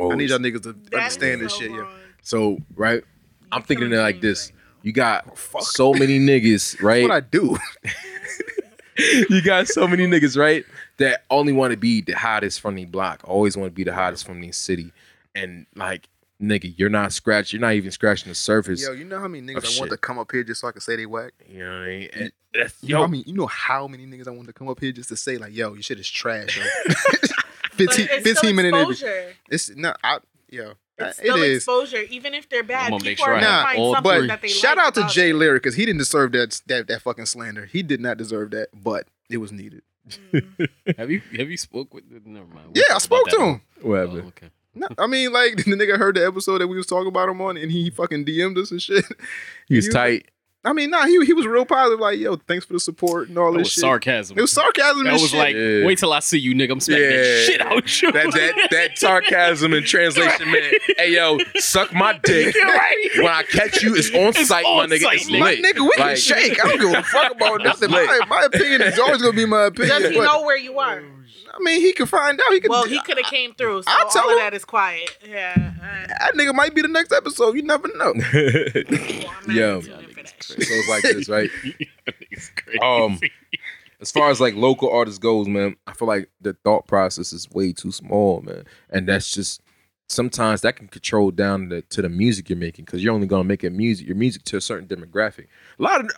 Speaker 7: I need y'all niggas to
Speaker 6: That
Speaker 7: understand this
Speaker 6: so
Speaker 7: shit. Yo.
Speaker 6: wrong.
Speaker 5: So right, I'm thinking it like this.
Speaker 6: right.
Speaker 5: You got so many niggas, right?
Speaker 7: What I do?
Speaker 5: you got so many niggas, right? That only want to be the hottest from the block. Always want to be the hottest from the city. And like, nigga, you're not scratch. You're not even scratching the surface.
Speaker 7: Yo, you know how many niggas I
Speaker 5: shit.
Speaker 7: want to come up here just so I can say they whack?
Speaker 5: you know what I mean? And that's,
Speaker 7: You know,
Speaker 5: yo,
Speaker 7: how many, you know how many niggas I want to come up here just to say like, yo, your shit is trash. Yo.
Speaker 6: But
Speaker 7: 15,
Speaker 6: it's
Speaker 7: 15
Speaker 6: still
Speaker 7: minute interview. It's not. I, yo, Uh,
Speaker 6: it's
Speaker 7: it
Speaker 6: still
Speaker 7: is.
Speaker 6: exposure, even if they're bad.
Speaker 8: I'm make
Speaker 6: People
Speaker 8: sure
Speaker 6: are
Speaker 8: I
Speaker 6: gonna
Speaker 7: have
Speaker 6: find something
Speaker 7: But
Speaker 6: that they
Speaker 7: shout
Speaker 6: like
Speaker 7: out to Jay
Speaker 6: it.
Speaker 7: Lyric because he didn't deserve that, that that fucking slander. He did not deserve that, but it was needed. Mm.
Speaker 8: Have you have you spoke with? Never mind.
Speaker 7: Yeah, I spoke to him.
Speaker 8: Oh,
Speaker 5: whatever.
Speaker 8: okay.
Speaker 7: No, I mean, like the nigga heard the episode that we was talking about him on, and he fucking DM'd us and shit.
Speaker 5: He was
Speaker 7: You-
Speaker 5: tight.
Speaker 7: I mean, nah, he he was real positive. Like, yo, thanks for the support and all
Speaker 8: That
Speaker 7: this
Speaker 8: was
Speaker 7: shit.
Speaker 8: sarcasm.
Speaker 7: It was sarcasm.
Speaker 8: That was
Speaker 7: shit.
Speaker 8: like,
Speaker 5: Yeah.
Speaker 8: wait till I see you, nigga. I'm smacking
Speaker 5: Yeah.
Speaker 8: that shit out you.
Speaker 5: That that that sarcasm and translation, man. Hey yo, suck my dick.
Speaker 8: right.
Speaker 5: When I catch you, it's on
Speaker 8: It's
Speaker 5: sight,
Speaker 8: on
Speaker 5: my nigga.
Speaker 8: sight,
Speaker 5: It's
Speaker 8: nigga.
Speaker 7: my
Speaker 5: lit.
Speaker 7: nigga, we can
Speaker 5: Like-
Speaker 7: shake. I don't give a fuck about nothing. My, my opinion is always gonna be my opinion.
Speaker 6: Does he
Speaker 7: but,
Speaker 6: know where you are?
Speaker 7: I mean, he can find out. He can.
Speaker 6: Well, he could have came through, so
Speaker 7: I'll tell
Speaker 6: all of
Speaker 7: him.
Speaker 6: that is quiet. Yeah.
Speaker 7: That nigga might be the next episode. You never know.
Speaker 6: well, I'm not
Speaker 5: Yo.
Speaker 6: tuning in for that
Speaker 5: so
Speaker 6: shit.
Speaker 5: it's like this, right?
Speaker 8: It's crazy.
Speaker 5: Um, as far as like local artists goes, man, I feel like the thought process is way too small, man, and that's just sometimes that can control down the, to the music you're making because you're only gonna make it music, your music to a certain demographic. A lot of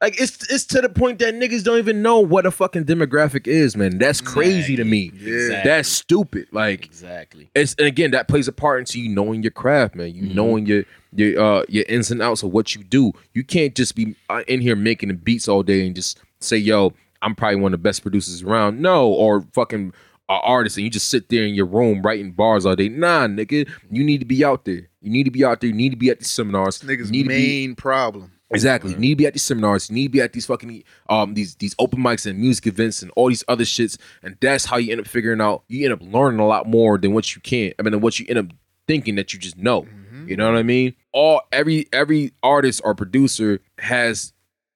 Speaker 5: like it's it's to the point that niggas don't even know what a fucking demographic is, man. That's crazy to me.
Speaker 8: Exactly.
Speaker 5: That's stupid. Like
Speaker 8: exactly.
Speaker 5: it's and again that plays a part into you knowing your craft, man. You knowing your your uh your ins and outs of what you do. You can't just be uh, in here making the beats all day and just say, "Yo, I'm probably one of the best producers around." No, or fucking uh, artist and you just sit there in your room writing bars all day. Nah, nigga, you need to be out there. You need to be out there. You need to be at the seminars.
Speaker 7: Niggas
Speaker 5: you need to be-
Speaker 7: main problem.
Speaker 5: Exactly. You mm-hmm. need to be at these seminars. You need to be at these fucking um these these open mics and music events and all these other shits. And that's how you end up figuring out. You end up learning a lot more than what you can. I mean, than what you end up thinking that you just know. Mm-hmm. You know what I mean? All every every artist or producer has.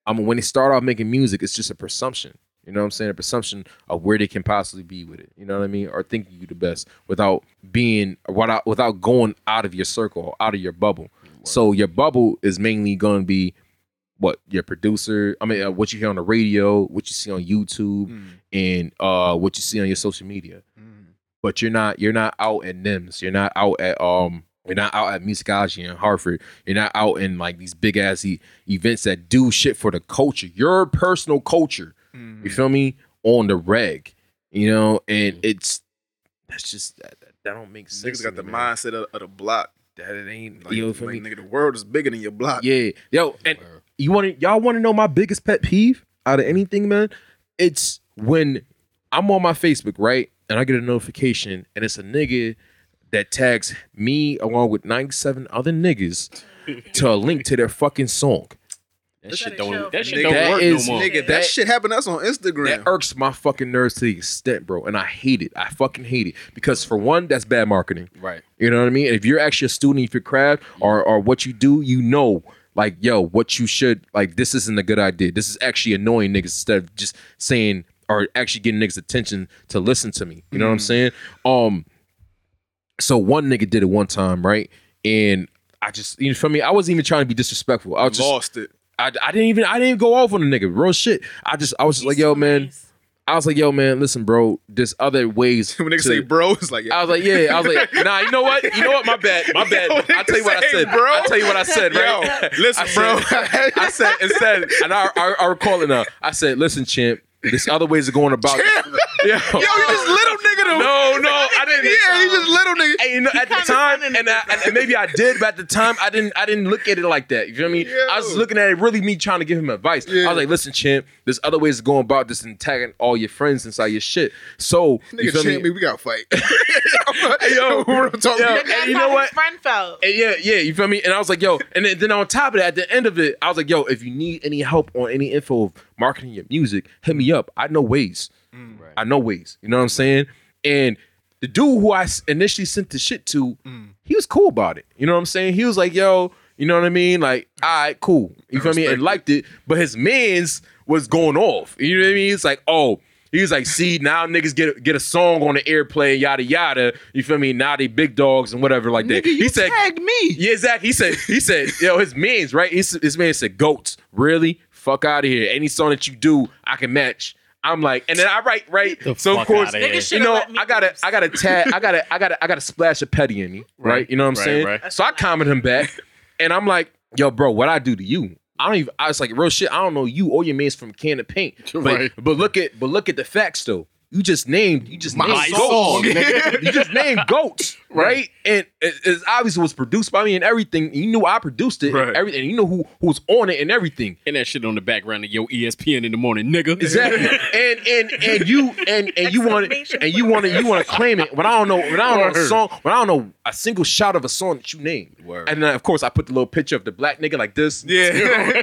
Speaker 5: I mean, when they start off making music, it's just a presumption. You know what I'm saying? A presumption of where they can possibly be with it. You know what I mean? Or thinking you the best without being without without going out of your circle, out of your bubble. So your bubble is mainly going to be what your producer. I mean, uh, what you hear on the radio, what you see on YouTube, and uh, what you see on your social media. But you're not you're not out at NIMS. You're not out at um. You're not out at Musicology in Hartford. You're not out in like these big ass e- events that do shit for the culture, your personal culture. You feel me? On the reg, you know, and it's that's just that, that, that don't make sense.
Speaker 7: Niggas got
Speaker 5: to
Speaker 7: the
Speaker 5: man.
Speaker 7: mindset of, of the block.
Speaker 5: That it ain't.
Speaker 7: Like,
Speaker 5: you know,
Speaker 7: like,
Speaker 5: feel me?
Speaker 7: nigga, the world is bigger than your block.
Speaker 5: Yeah, yo, and you want to y'all want to know my biggest pet peeve out of anything, man? It's when I'm on my Facebook, right, and I get a notification, and it's a nigga that tags me along with 97 other niggas to a link to their fucking song.
Speaker 8: That shit don't.
Speaker 6: show
Speaker 8: That shit
Speaker 7: Nigga,
Speaker 8: don't
Speaker 5: that
Speaker 8: work
Speaker 5: is-
Speaker 8: no more.
Speaker 7: Nigga, that,
Speaker 5: That-
Speaker 7: shit happened to us on Instagram.
Speaker 5: That irks my fucking nerves to the extent, bro, and I hate it. I fucking hate it because for one, that's bad marketing.
Speaker 8: Right.
Speaker 5: You know what I mean? If you're actually a student of your craft or or what you do, you know, like, yo, what you should like. This isn't a good idea. This is actually annoying niggas instead of just saying or actually getting niggas' attention to listen to me. You know what I'm saying? Um. So one nigga did it one time, right? And I just, you know, for me, I wasn't even trying to be disrespectful. I was just,
Speaker 7: Lost it.
Speaker 5: I, I didn't even, I didn't even go off on the nigga. Real shit. I just, I was just like, yo, man. I I was like, yo, man, listen, bro, there's other ways.
Speaker 7: when niggas
Speaker 5: to-
Speaker 7: say bro, it's like,
Speaker 5: I was like, yeah. I was like, nah, you know what? You know what? My bad. My bad. I'll tell you what I said.
Speaker 7: bro.
Speaker 5: I'll tell you what I said, right?
Speaker 7: Yo, listen, bro.
Speaker 5: I
Speaker 7: bro.
Speaker 5: said- I said, instead, and I, I, I recall it now. I said, listen, champ, there's other ways of going about
Speaker 7: Champ.
Speaker 5: it. Yo,
Speaker 7: Yo, you just little nigga to
Speaker 5: No, no, I didn't.
Speaker 7: Yeah, you just little nigga.
Speaker 5: Hey, you know, at the time, and, I, and maybe I did, but at the time, I didn't. I didn't look at it like that. You feel me? I was looking at it really me trying to give him advice. Yeah. I was like, "Listen, champ, there's other ways of going about this and tagging all your friends inside your shit." So you feel
Speaker 7: champ
Speaker 5: me?
Speaker 7: me, we gotta fight.
Speaker 5: yo,
Speaker 7: real talk.
Speaker 5: yo, and you know what?
Speaker 6: friend felt.
Speaker 5: And yeah, yeah, you feel me? And I was like, yo, and then, then on top of that, at the end of it, I was like, yo, if you need any help on any info of marketing your music, hit me up. I know ways. Mm. I know ways. You know what I'm saying? And the dude who I initially sent the shit to, mm. he was cool about it. You know what I'm saying? He was like, yo, you know what I mean? Like, all right, cool. You feel me? And liked it. But his man's was going off. You know what I mean? It's like, oh, he was like, see, now niggas get get a song on the airplay, yada yada. You feel me? Now they big dogs and whatever like that. he said,
Speaker 7: tagged me.
Speaker 5: yeah, exactly. He said, he said, yo, his man's right. His, his man said, goats, really? Fuck out of here. Any song that you do, I can match. I'm like, and then I write, right?
Speaker 8: The
Speaker 5: so of course,
Speaker 8: outta here. Niggas
Speaker 5: you know, I gotta. I gotta tag, I gotta, I gotta, I gotta splash a petty in me, right?
Speaker 8: Right,
Speaker 5: You know what I'm
Speaker 8: right,
Speaker 5: saying?
Speaker 8: right.
Speaker 5: So I comment him back, and I'm like, yo, bro, what I do to you? I don't even. I was like, real shit. I don't know you or your man's from can of paint, but
Speaker 8: Right.
Speaker 5: but look at, but look at the facts though. You just named, you just
Speaker 8: My
Speaker 5: named
Speaker 8: song,
Speaker 5: goats. you just named goats, right? And it, it's obviously was produced by me and everything. You knew I produced it,
Speaker 7: Right.
Speaker 5: and everything. You know who who was on it and everything.
Speaker 8: And that shit on the background of your ESPN in the morning, nigga.
Speaker 5: Exactly. and and and you and and you want
Speaker 6: Exclamation
Speaker 5: and you want to you want to claim it, but I don't know. But I don't know a song. But I don't know a single shot of a song that you named.
Speaker 8: Word.
Speaker 5: And then of course I put the little picture of the black nigga like this.
Speaker 7: Yeah.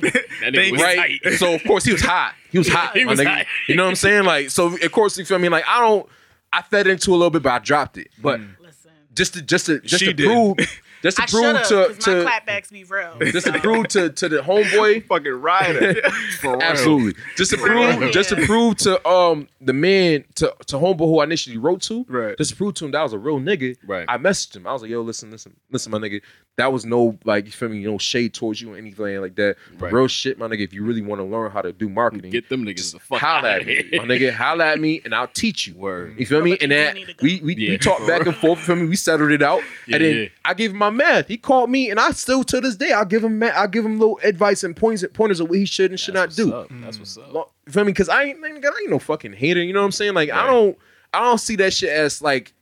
Speaker 8: That nigga was
Speaker 5: Right.
Speaker 8: tight.
Speaker 5: So of course he was hot. He was hot.
Speaker 8: He
Speaker 5: my
Speaker 8: was
Speaker 5: nigga.
Speaker 8: hot.
Speaker 5: You know what I'm saying? Like so. Of course you feel me. Like I don't. I fed into a little bit, but I dropped it. But
Speaker 6: Listen,
Speaker 5: just to just to just
Speaker 7: She
Speaker 5: to
Speaker 7: did.
Speaker 5: prove just to
Speaker 6: I
Speaker 5: prove
Speaker 6: should have,
Speaker 5: to
Speaker 6: because my
Speaker 5: to
Speaker 6: clapbacks be real.
Speaker 5: just to
Speaker 6: so.
Speaker 5: prove to to the homeboy.
Speaker 7: Fucking rider.
Speaker 8: For real.
Speaker 5: Absolutely. Just to
Speaker 6: For
Speaker 5: prove,
Speaker 6: real.
Speaker 5: just to prove to um the man to to homeboy who I initially wrote to,
Speaker 7: Right.
Speaker 5: Just to prove to him that I was a real nigga.
Speaker 8: Right.
Speaker 5: I messaged him. I was like, yo, listen, listen, listen, my nigga. That was no like you feel me, no shade towards you or anything like that.
Speaker 8: Right.
Speaker 5: Real shit, my nigga. If you really want to learn how to do marketing,
Speaker 8: Get them niggas the fuck
Speaker 5: holla
Speaker 8: out
Speaker 5: at me, my nigga. Holla at me, and I'll teach you.
Speaker 8: Word.
Speaker 5: You feel me? And
Speaker 6: you
Speaker 5: that
Speaker 6: need to go.
Speaker 5: we we,
Speaker 8: Yeah.
Speaker 5: we talked back and forth. You feel me? We settled it out,
Speaker 8: Yeah,
Speaker 5: and then
Speaker 8: yeah.
Speaker 5: I gave him my math. He called me, and I still to this day I'll give him I'll give him little advice and points at pointers of what he should and should not
Speaker 8: That's what's
Speaker 5: do.
Speaker 8: up. That's what's up.
Speaker 5: Lo- You feel me? Because I ain't, I ain't no fucking hater. You know what I'm saying? Like I don't I don't see that shit as like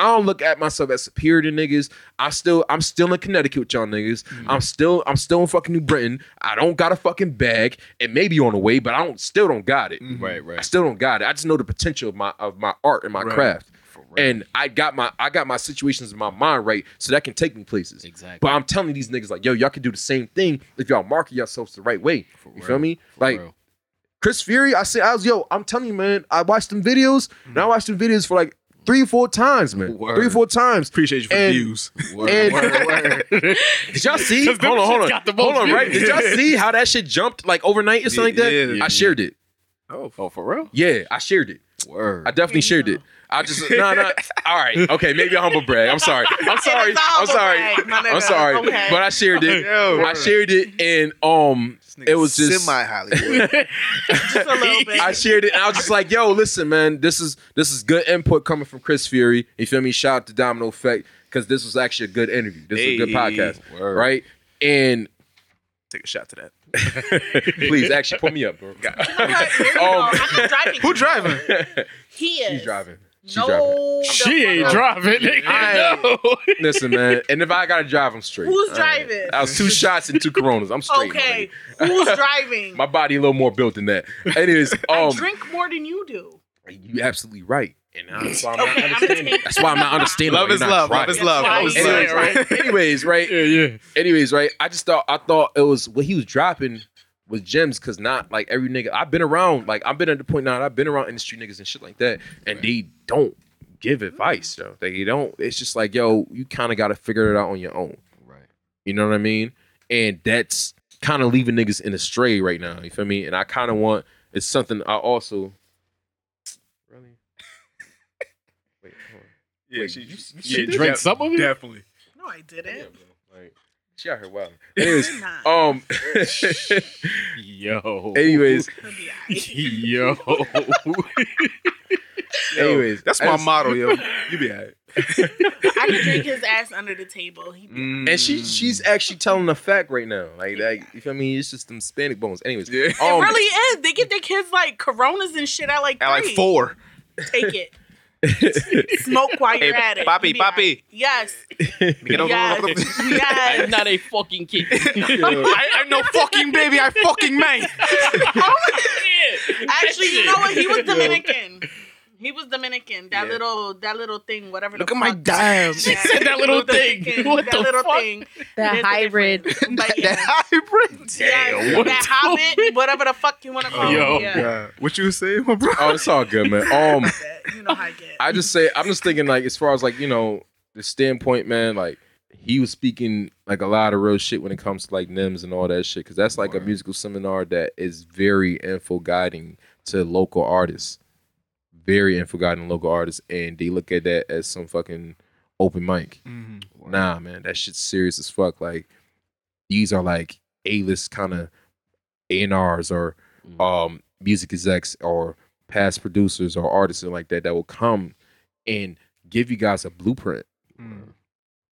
Speaker 5: I don't look at myself as superior to niggas. I still I'm still in Connecticut with y'all niggas.
Speaker 8: Mm-hmm.
Speaker 5: I'm still I'm still in fucking New Britain. I don't got a fucking bag. It may be on the way, but I don't still don't got it.
Speaker 8: Right, right.
Speaker 5: I still don't got it. I just know the potential of my of my art and my
Speaker 7: Right.
Speaker 5: craft. And I got my I got my situations in my mind right, so that can take me places.
Speaker 8: Exactly.
Speaker 5: But I'm telling these niggas like, yo, y'all can do the same thing if y'all market yourselves the right way. you feel
Speaker 8: real.
Speaker 5: me?
Speaker 8: For
Speaker 5: like
Speaker 8: real.
Speaker 5: Chris Fury, I said, I was yo, I'm telling you, man, I watched them videos, hmm. and I watched them videos for like three or four times, man.
Speaker 8: Word.
Speaker 5: Three or four times.
Speaker 7: Appreciate you for
Speaker 5: And-
Speaker 7: the views.
Speaker 8: Word,
Speaker 5: and-
Speaker 8: word.
Speaker 5: Did y'all see? Hold on, hold on. Hold on, right? Did y'all see how that shit jumped like overnight or something like that?
Speaker 7: Yeah, yeah,
Speaker 5: I shared it.
Speaker 7: Oh,
Speaker 8: Oh, for real?
Speaker 5: Yeah, I shared it.
Speaker 8: Word.
Speaker 5: I definitely shared it. I just no no. All right, okay, maybe a humble brag. I'm sorry. I'm sorry.
Speaker 6: It is a
Speaker 5: I'm sorry.
Speaker 6: brag,
Speaker 5: I'm sorry.
Speaker 6: Okay.
Speaker 5: But I shared it.
Speaker 7: Yo,
Speaker 5: I shared it, and um, it was just
Speaker 7: semi Hollywood.
Speaker 6: Just a little bit.
Speaker 5: I shared it, and I was just like, "Yo, listen, man, this is this is good input coming from Chris Fury. You feel me? Shout out to Domino Effect because this was actually a good interview. This was a good podcast,
Speaker 8: Word.
Speaker 5: right? And
Speaker 7: Take a shot to that.
Speaker 5: please, actually, put me up, bro.
Speaker 6: Here we go.
Speaker 5: Um,
Speaker 6: driving.
Speaker 7: Who driving?
Speaker 6: He is.
Speaker 5: She's driving. She's
Speaker 6: no,
Speaker 8: She ain't driving. nigga.
Speaker 5: I-
Speaker 8: No.
Speaker 5: Listen, man, and if I gotta drive, I'm straight.
Speaker 6: Who's
Speaker 5: All right.
Speaker 6: driving?
Speaker 5: I was two shots and two Coronas. I'm straight.
Speaker 6: Okay,
Speaker 5: nigga.
Speaker 6: who's driving?
Speaker 5: My body a little more built than that. Anyways,
Speaker 6: I
Speaker 5: um,
Speaker 6: drink more than you do.
Speaker 5: you absolutely right, and that's why I'm not
Speaker 6: Okay, I'm
Speaker 5: understanding. That's why I'm not understanding.
Speaker 7: Love is love. Love is love. Love is
Speaker 6: That's
Speaker 5: Anyways,
Speaker 7: love.
Speaker 5: right? Anyways, right?
Speaker 8: Yeah, yeah.
Speaker 5: Anyways, right? I just thought I thought it was what he was dropping was gems because not like every nigga I've been around, like I've been at the point now, I've been around industry niggas and shit like that, and they don't give advice, though. They don't. It's just like, yo, you kind of got to figure it out on your own.
Speaker 8: Right.
Speaker 5: You know what I mean? And that's kind of leaving niggas in a stray right now. You feel me? And I kind of want it's something I also really. Wait, hold on.
Speaker 7: Yeah,
Speaker 5: Wait,
Speaker 7: she,
Speaker 5: you-
Speaker 7: she
Speaker 8: you
Speaker 7: did
Speaker 8: drank
Speaker 7: def-
Speaker 8: some of it?
Speaker 7: Definitely.
Speaker 6: No, I didn't.
Speaker 5: Like, She out here wild. Anyways, um,
Speaker 8: Yo.
Speaker 5: anyways,
Speaker 6: He'll be alright.
Speaker 8: Yo.
Speaker 5: anyways,
Speaker 7: That's my
Speaker 5: just-
Speaker 7: motto, yo. You be alright.
Speaker 6: I could drink his ass under the table. He
Speaker 7: Mm.
Speaker 5: And she she's actually telling the fact right now. Like, like you feel me? It's just them Hispanic bones. Anyways,
Speaker 7: Yeah.
Speaker 6: It
Speaker 5: um,
Speaker 6: really is. They get their kids like coronas and shit at like
Speaker 7: at like four.
Speaker 6: Take it. Smoke while you're
Speaker 7: Hey,
Speaker 6: at it.
Speaker 7: papi,
Speaker 6: You
Speaker 7: papi.
Speaker 6: alright. Yes.
Speaker 7: Get
Speaker 6: Yes.
Speaker 8: I'm not a fucking kid.
Speaker 7: I, I'm no fucking baby. I fucking man.
Speaker 6: Oh, Actually, you know what? He was Dominican. He was Dominican. That
Speaker 7: Yeah.
Speaker 6: little, that little thing, whatever.
Speaker 7: Look
Speaker 6: the
Speaker 7: at my
Speaker 6: fuck.
Speaker 7: dime.
Speaker 6: She
Speaker 8: said that little thing. What
Speaker 6: that
Speaker 8: the
Speaker 6: little
Speaker 8: fuck?
Speaker 6: thing.
Speaker 9: That
Speaker 6: There's a
Speaker 9: hybrid.
Speaker 6: difference. But yeah.
Speaker 7: That hybrid.
Speaker 6: Yes,
Speaker 8: what
Speaker 6: that hobbit, whatever the fuck you want to call
Speaker 8: Yo.
Speaker 6: it. Yeah.
Speaker 7: God. What you was saying, my bro?
Speaker 5: oh, it's all good, man. Um,
Speaker 6: You know how I get.
Speaker 5: I just say I'm just thinking like as far as like you know the standpoint, man. Like he was speaking like a lot of real shit when it comes to like NIMS and all that shit because that's like a musical seminar that is very info guiding to local artists, very info guiding local artists, and they look at that as some fucking open mic.
Speaker 7: Mm-hmm.
Speaker 5: Nah, man, that shit's serious as fuck. Like these are like A list kind of A and R's or
Speaker 8: Mm.
Speaker 5: um music execs or past producers or artists and like that that will come and give you guys a blueprint
Speaker 7: Mm.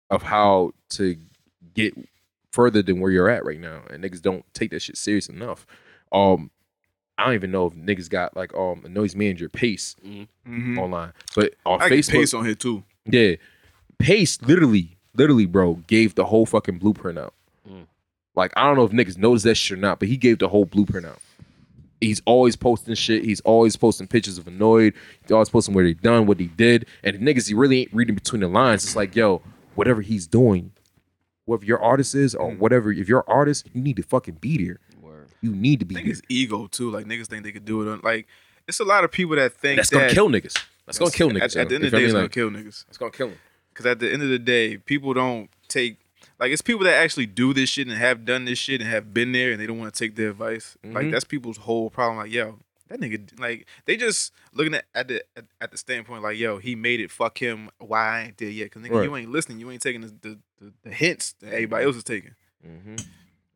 Speaker 5: of how to get further than where you're at right now. And niggas don't take that shit serious enough. Um I don't even know if niggas got like um a noise manager Pace
Speaker 7: Mm-hmm.
Speaker 5: online. But on
Speaker 7: I get
Speaker 5: Facebook
Speaker 7: pace on here too.
Speaker 5: yeah. Pace literally, literally, bro, gave the whole fucking blueprint out.
Speaker 8: Mm.
Speaker 5: Like, I don't know if niggas noticed that shit or not, but he gave the whole blueprint out. He's always posting shit. He's always posting pictures of Annoyed. He's always posting what he done, what he did. And the niggas, he really ain't reading between the lines. It's like, yo, whatever he's doing, whoever your artist is or whatever, if you're an artist, you need to fucking be there.
Speaker 8: Word.
Speaker 5: You need to be.
Speaker 7: I
Speaker 5: be
Speaker 7: think
Speaker 5: there.
Speaker 7: it's ego too. Like niggas think they could do it. On, like it's a lot of people that think
Speaker 5: That's gonna kill niggas. That's gonna kill niggas.
Speaker 7: At, at the end of the
Speaker 5: feel
Speaker 7: day,
Speaker 5: me?
Speaker 7: it's gonna kill niggas.
Speaker 5: It's gonna kill them.
Speaker 7: Because at the end of the day, people don't take like it's people that actually do this shit and have done this shit and have been there and they don't want to take their advice. Like
Speaker 5: Mhm.
Speaker 7: that's people's whole problem. Like yo, that nigga like they just looking at at the at, at the standpoint like yo, he made it. Fuck him. Why I ain't there yet? Because nigga,
Speaker 5: Right.
Speaker 7: you ain't listening. You ain't taking the the, the, the hints that everybody else is taking.
Speaker 5: hmm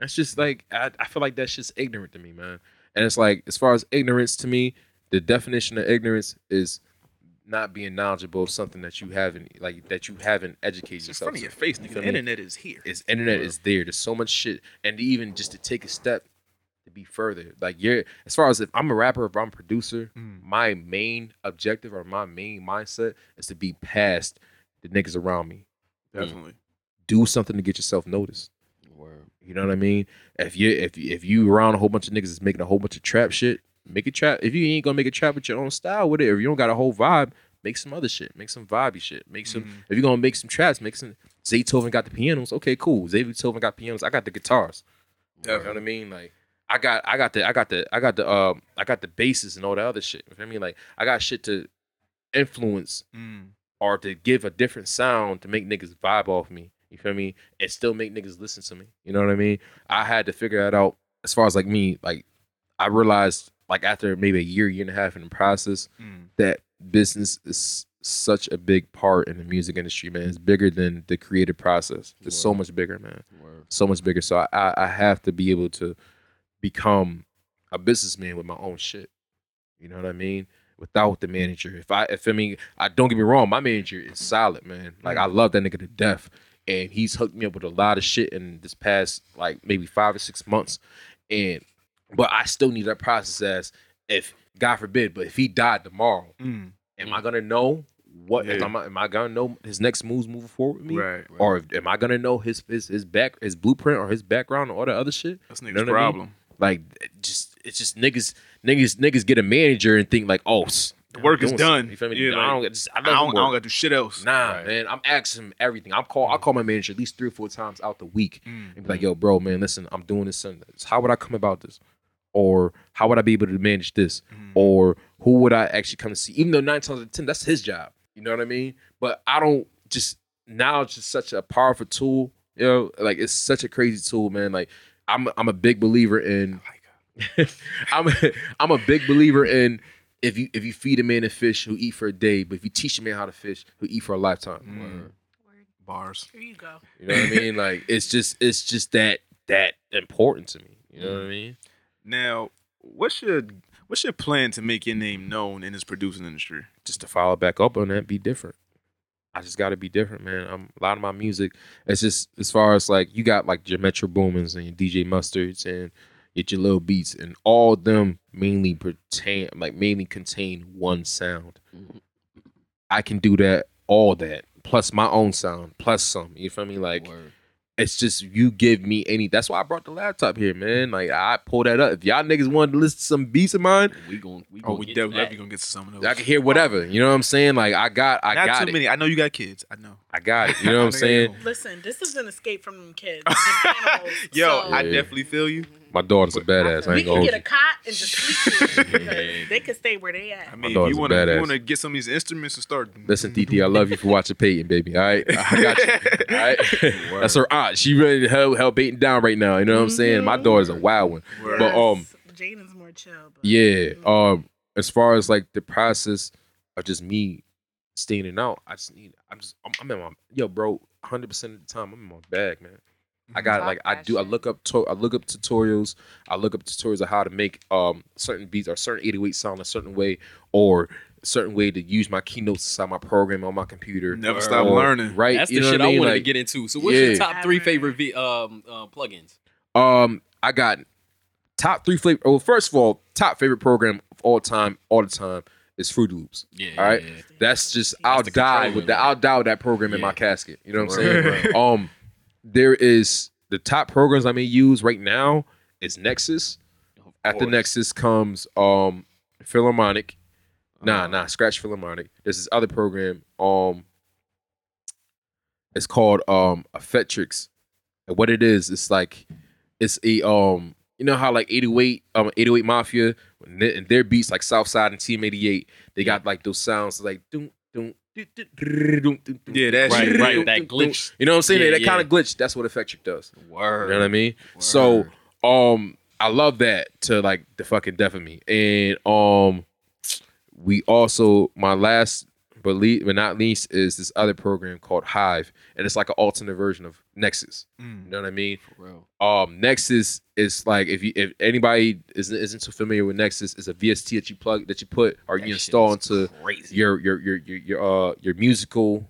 Speaker 5: That's just like I, I feel like that's just ignorant to me, man. And it's like as far as ignorance to me, the definition of ignorance is not being knowledgeable of something that you haven't like that you haven't educated yourself.
Speaker 7: It's in front of your face, nigga.
Speaker 5: feel
Speaker 7: The internet is here.
Speaker 5: It's internet is there. There's so much shit, and even just to take a step to be further. Like you're as far as if I'm a rapper, if I'm a producer,
Speaker 7: Mm.
Speaker 5: my main objective or my main mindset is to be past the niggas around me.
Speaker 7: Definitely.
Speaker 5: Do something to get yourself noticed.
Speaker 8: Word.
Speaker 5: You know what I mean? If you if if you around a whole bunch of niggas that's making a whole bunch of trap shit, make a trap. If you ain't gonna make a trap with your own style with it, if you don't got a whole vibe, make some other shit. Make some vibey shit. Make some. If you're gonna make some traps, make some. Zaytoven got the pianos. Okay, cool. Zaytoven got pianos. I got the guitars. You know what I mean? Like I got I got the I got the I got the um I got the basses and all the other shit. You know what I mean? Like I got shit to influence
Speaker 7: Mm.
Speaker 5: or to give a different sound to make niggas vibe off me. You feel me? And still make niggas listen to me. You know what I mean? I had to figure that out as far as like me, like I realized like after maybe a year, year and a half in the process,
Speaker 7: Mm.
Speaker 5: that business is such a big part in the music industry, man. It's bigger than the creative process. It's so much bigger, man.
Speaker 8: Word.
Speaker 5: So much bigger. So I, I, I have to be able to become a businessman with my own shit. You know what I mean? Without the manager. If I if I mean I don't get me wrong, my manager is solid, man. Like I love that nigga to death. And he's hooked me up with a lot of shit in this past like maybe five or six months. And but I still need that process as if God forbid, but if he died tomorrow,
Speaker 7: Mm.
Speaker 5: am I gonna know what
Speaker 7: Yeah.
Speaker 5: am, I, am I gonna know his next moves moving forward with me?
Speaker 7: Right, right.
Speaker 5: Or am I gonna know his his his back his blueprint or his background or all the other shit?
Speaker 7: That's
Speaker 5: You
Speaker 7: niggas'
Speaker 5: know what I mean?
Speaker 7: problem.
Speaker 5: Like just it's just niggas niggas niggas get a manager and think like, oh,
Speaker 7: The work is done.
Speaker 5: something. You feel me?
Speaker 7: Yeah,
Speaker 5: I don't, I,
Speaker 7: I don't, I don't gotta do shit else.
Speaker 5: Nah,
Speaker 7: Right.
Speaker 5: man, I'm asking him everything. I'm call I call my manager at least three or four times out the week
Speaker 7: Mm.
Speaker 5: and be like, yo, bro, man, listen, I'm doing this. Sunday. How would I come about this? Or how would I be able to manage this?
Speaker 7: Mm.
Speaker 5: Or who would I actually come to see? Even though nine times out of ten, that's his job. You know what I mean? But I don't just now it's just such a powerful tool. You know, like it's such a crazy tool, man. Like I'm I'm a big believer in I'm a, I'm a big believer in if you if you feed a man a fish, he'll eat for a day. But if you teach a man how to fish, he'll eat for a lifetime. Mm.
Speaker 7: Bars.
Speaker 6: Here you go.
Speaker 5: You know what I mean? Like it's just it's just that that important to me. You know what I mean?
Speaker 7: Now, what's your what's your plan to make your name known in this producing industry?
Speaker 5: Just to follow back up on that, be different. I just got to be different, man. I'm a lot of my music. It's just as far as like you got like your Metro Boomins and your DJ Mustards and your Jahlil Beats, and all them mainly pertain like mainly contain one sound. I can do that, all that, plus my own sound, plus some. You feel me? Like
Speaker 8: Word.
Speaker 5: it's just you give me any. That's why I brought the laptop here, man. Like I pull that up. If y'all niggas wanted to listen to some beats of mine,
Speaker 8: We gon' we
Speaker 7: Oh, we
Speaker 8: get
Speaker 7: definitely,
Speaker 8: to that.
Speaker 7: gonna get to some of those.
Speaker 5: I can hear whatever. You know what I'm saying? Like I got, I
Speaker 7: Not
Speaker 5: got
Speaker 7: too
Speaker 5: it.
Speaker 7: many. I know you got kids. I know.
Speaker 5: I got it. You know what I'm saying?
Speaker 6: Listen, this is an escape from them kids. animals.
Speaker 7: Yo,
Speaker 6: So,
Speaker 7: I definitely feel you.
Speaker 5: My daughter's a badass. I
Speaker 6: we
Speaker 5: ain't
Speaker 6: can
Speaker 5: gonna
Speaker 6: get a
Speaker 5: you.
Speaker 6: cot and just sleep here. because They can stay where they at.
Speaker 7: I mean, if
Speaker 5: daughter's
Speaker 7: you
Speaker 5: a
Speaker 7: want to,
Speaker 5: badass.
Speaker 7: you want to get some of these instruments and start.
Speaker 5: Listen, DT, I love you for watching Peyton, baby. All right, I got you. All right, that's her aunt. She really to help help Peyton down right now. You know what I'm saying? My daughter's a wild one.
Speaker 7: Word.
Speaker 5: But um,
Speaker 6: Jaden's more chill. But
Speaker 5: Yeah. Um, as far as like the process of just me standing out, I just need. I'm just. I'm, I'm in my yo, bro. Hundred percent of the time, I'm in my bag, man. I got
Speaker 6: Talk
Speaker 5: like I
Speaker 6: that
Speaker 5: do. I look up. To, I look up tutorials. I look up tutorials of how to make um certain beats or certain 808 sound a certain way or a certain way to use my keynotes inside my program on my computer.
Speaker 7: Never
Speaker 8: Word.
Speaker 7: stop learning.
Speaker 5: Right.
Speaker 8: That's
Speaker 5: you
Speaker 8: the
Speaker 5: know
Speaker 8: shit
Speaker 5: what I,
Speaker 8: I
Speaker 5: mean?
Speaker 8: wanted to get into. So, what's
Speaker 5: yeah.
Speaker 8: your top three favorite v- um uh, plugins?
Speaker 5: Um, I got top three flavor. Well, first of all, top favorite program of all time, all the time is Fruity Loops.
Speaker 8: Yeah.
Speaker 5: All right,
Speaker 8: yeah, yeah.
Speaker 5: that's just I'll die with that. I'll die with that program in my casket. You know what I'm saying? um, there is the top programs I may use right now is Nexus. After
Speaker 8: course.
Speaker 5: Nexus comes um Philharmonic. Nah,
Speaker 8: Uh,
Speaker 5: nah, scratch Philharmonic. There's this other program. Um, it's called um Effectrix. And what it is, it's like it's a um you know how like 808 um 808 Mafia and their- beats like Southside and TM88, they got like those sounds like doom doom
Speaker 7: Yeah, that
Speaker 8: Right, right, that glitch.
Speaker 5: You know what I'm saying?
Speaker 8: Yeah,
Speaker 5: that
Speaker 8: yeah.
Speaker 5: kind of glitch. That's what Effectrix does.
Speaker 8: Word.
Speaker 5: You know what I mean? So um I love that to like the fucking death of me. And um we also my last but le- but not least is this other program called Hive. And it's like an alternate version of Nexus.
Speaker 7: Mm.
Speaker 5: You know what I mean?
Speaker 8: For real.
Speaker 5: Um Nexus is like if you if anybody isn't isn't too familiar with Nexus, it's a VST that you plug that you put or
Speaker 8: That
Speaker 5: you install into
Speaker 8: crazy.
Speaker 5: your your your your your uh your musical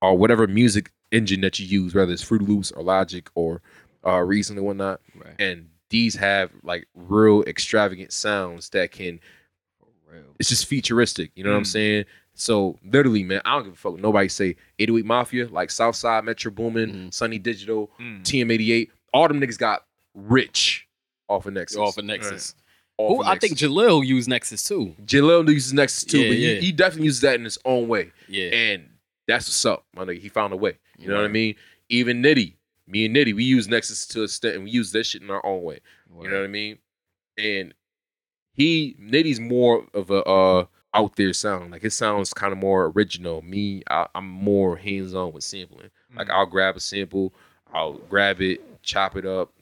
Speaker 5: or whatever music engine that you use, whether it's Fruity Loops or Logic or uh Reason and whatnot.
Speaker 8: Right.
Speaker 5: And these have like real extravagant sounds that can. It's just futuristic. You know what I'm
Speaker 7: Mm.
Speaker 5: saying? So literally, man, I don't give a fuck. Nobody say 808 Mafia, like Southside, Metro Boomin,
Speaker 8: Mhm.
Speaker 5: Sonny Digital,
Speaker 7: Mm.
Speaker 5: TM88. All them niggas got rich off of Nexus.
Speaker 8: Off of Nexus.
Speaker 5: Off
Speaker 8: Who
Speaker 5: of
Speaker 8: I think
Speaker 5: Nexus.
Speaker 8: Jahlil used Nexus too.
Speaker 5: Jahlil uses Nexus too,
Speaker 8: Yeah,
Speaker 5: but
Speaker 8: yeah.
Speaker 5: He, he definitely uses that in his own way.
Speaker 8: Yeah.
Speaker 5: And that's what's up, my nigga. He found a way. You know what I mean? Even Nitty, me and Nitty, we use Nexus to a extent and we use that shit in our own way. You know what I mean? And he Nitty's more of a uh out there sound. Like his sounds kind of more original. Me, I, I'm more hands on with sampling. Like
Speaker 7: Mm.
Speaker 5: I'll grab a sample, I'll grab it, chop it up,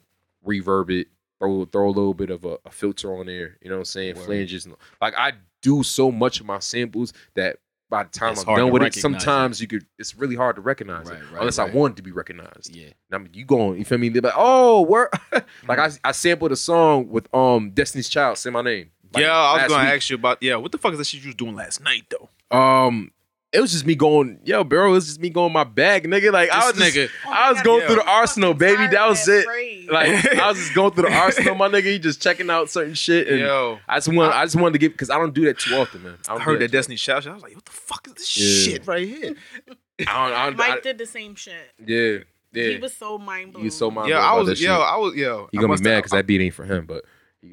Speaker 5: reverb it, throw throw a little bit of a, a filter on there. You know what I'm saying? Flanges. Like I do so much of my samples that by the time
Speaker 8: It's
Speaker 5: I'm done with it,
Speaker 8: recognize it.
Speaker 5: sometimes you could. It's really hard to recognize
Speaker 8: Right,
Speaker 5: it
Speaker 8: right,
Speaker 5: unless
Speaker 8: right.
Speaker 5: I want to be recognized.
Speaker 8: Yeah.
Speaker 5: I mean, you going, you feel me? They're like, oh, where? like I, I sampled a song with um Destiny's Child, say my name. Like,
Speaker 7: yeah, I was gonna
Speaker 5: week.
Speaker 7: ask you about. Yeah, what the fuck is that shit you was doing last night though?
Speaker 5: Um, it was just me going, yo, bro, it was just me going my bag, nigga. Like I was just,
Speaker 7: nigga- oh
Speaker 5: I was going
Speaker 7: yeah.
Speaker 5: through the arsenal, baby. That was it. Like I was just going through the arsenal, my nigga. He just checking out certain shit, and
Speaker 7: Yo,
Speaker 5: I just want, I just wanted to get because I don't do that too often, man. I,
Speaker 7: I heard
Speaker 5: do
Speaker 7: that Destiny's Child. shit. I was like, what the fuck is this
Speaker 5: Yeah.
Speaker 7: shit right here?
Speaker 5: I don't, I don't,
Speaker 6: Mike
Speaker 5: I-
Speaker 6: did the same shit.
Speaker 5: yeah, yeah.
Speaker 6: He was so mind blown.
Speaker 5: He was so mind
Speaker 7: Yo,
Speaker 5: blown
Speaker 7: I
Speaker 5: about that
Speaker 7: was.
Speaker 5: shit.
Speaker 7: Yo, I was. Yo,
Speaker 5: He
Speaker 7: I
Speaker 5: gonna be mad because that beat ain't for him, but he,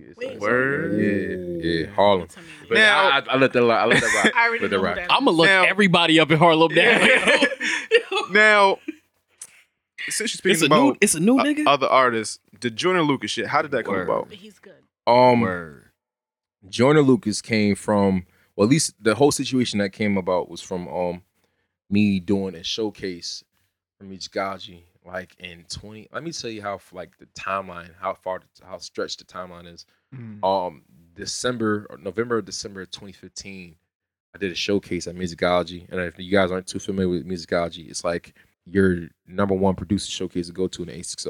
Speaker 5: it's
Speaker 6: Wait,
Speaker 5: like-
Speaker 7: Word.
Speaker 5: yeah, yeah, Harlem. But.
Speaker 7: Now-
Speaker 5: I, I, I let that, I let that rock.
Speaker 6: I already
Speaker 5: let that
Speaker 6: know
Speaker 5: rock.
Speaker 6: who that
Speaker 8: I'm gonna look
Speaker 7: Now-
Speaker 8: everybody up in Harlem down.
Speaker 7: Now, since you're
Speaker 8: it's
Speaker 7: speaking
Speaker 8: a new.
Speaker 7: about
Speaker 8: It's a new
Speaker 7: o-
Speaker 8: nigga.
Speaker 7: other artists, the Joyner Lucas shit, how did that come about?
Speaker 6: He's good.
Speaker 5: Um,
Speaker 8: Word.
Speaker 5: Joyner Lucas came from well, at least the whole situation that came about was from um me doing a showcase for Michgaji like in twenty. Let me tell you how like the timeline, how far, how stretched the timeline is. Um, December or November, December of 2015, I did a showcase at Musicology, and if you guys aren't too familiar with Musicology, it's like your number one producer showcase to go to in the 860.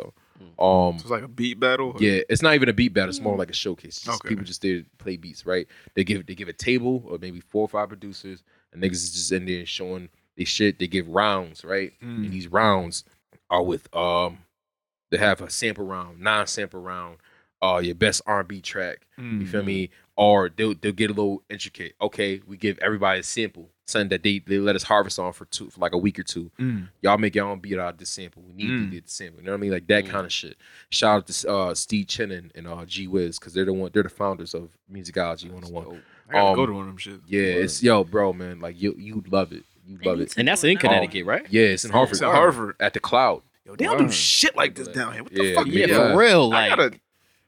Speaker 5: Um,
Speaker 7: So it's like a beat battle.
Speaker 5: yeah, it's not even a beat battle. It's more like a showcase. Just
Speaker 7: Okay.
Speaker 5: People just there to play beats, right? They give they give a table or maybe four or five producers, and niggas is just in there showing they shit. They give rounds, right?
Speaker 7: Mm.
Speaker 5: And these rounds are with um, they have a sample round, non-sample round, uh, your best R&B track. You feel me? Or they'll they'll get a little intricate. Okay, we give everybody a sample, something that they they let us harvest on for two for like a week or two.
Speaker 7: Mm.
Speaker 5: Y'all make your own beat out of this sample. We need
Speaker 7: Mm.
Speaker 5: to get the sample. You know what I mean? Like that kind of shit. Shout out to uh, Steve Chennon and uh, G Wiz because they're the one they're the founders of Musicology 101.
Speaker 7: I gotta
Speaker 5: Um,
Speaker 7: go to one of them shit.
Speaker 5: Yeah, it's yo, bro, man. Like you you love it. You love it.
Speaker 8: And that's in Connecticut, right?
Speaker 5: Yeah, it's in Hartford.
Speaker 7: It's at Hartford.
Speaker 5: at the Cloud.
Speaker 7: Yo, they don't do shit like this down here. What the
Speaker 5: Yeah,
Speaker 7: fuck?
Speaker 5: yeah,
Speaker 8: Yeah, for real.
Speaker 7: I
Speaker 8: Like,
Speaker 7: gotta.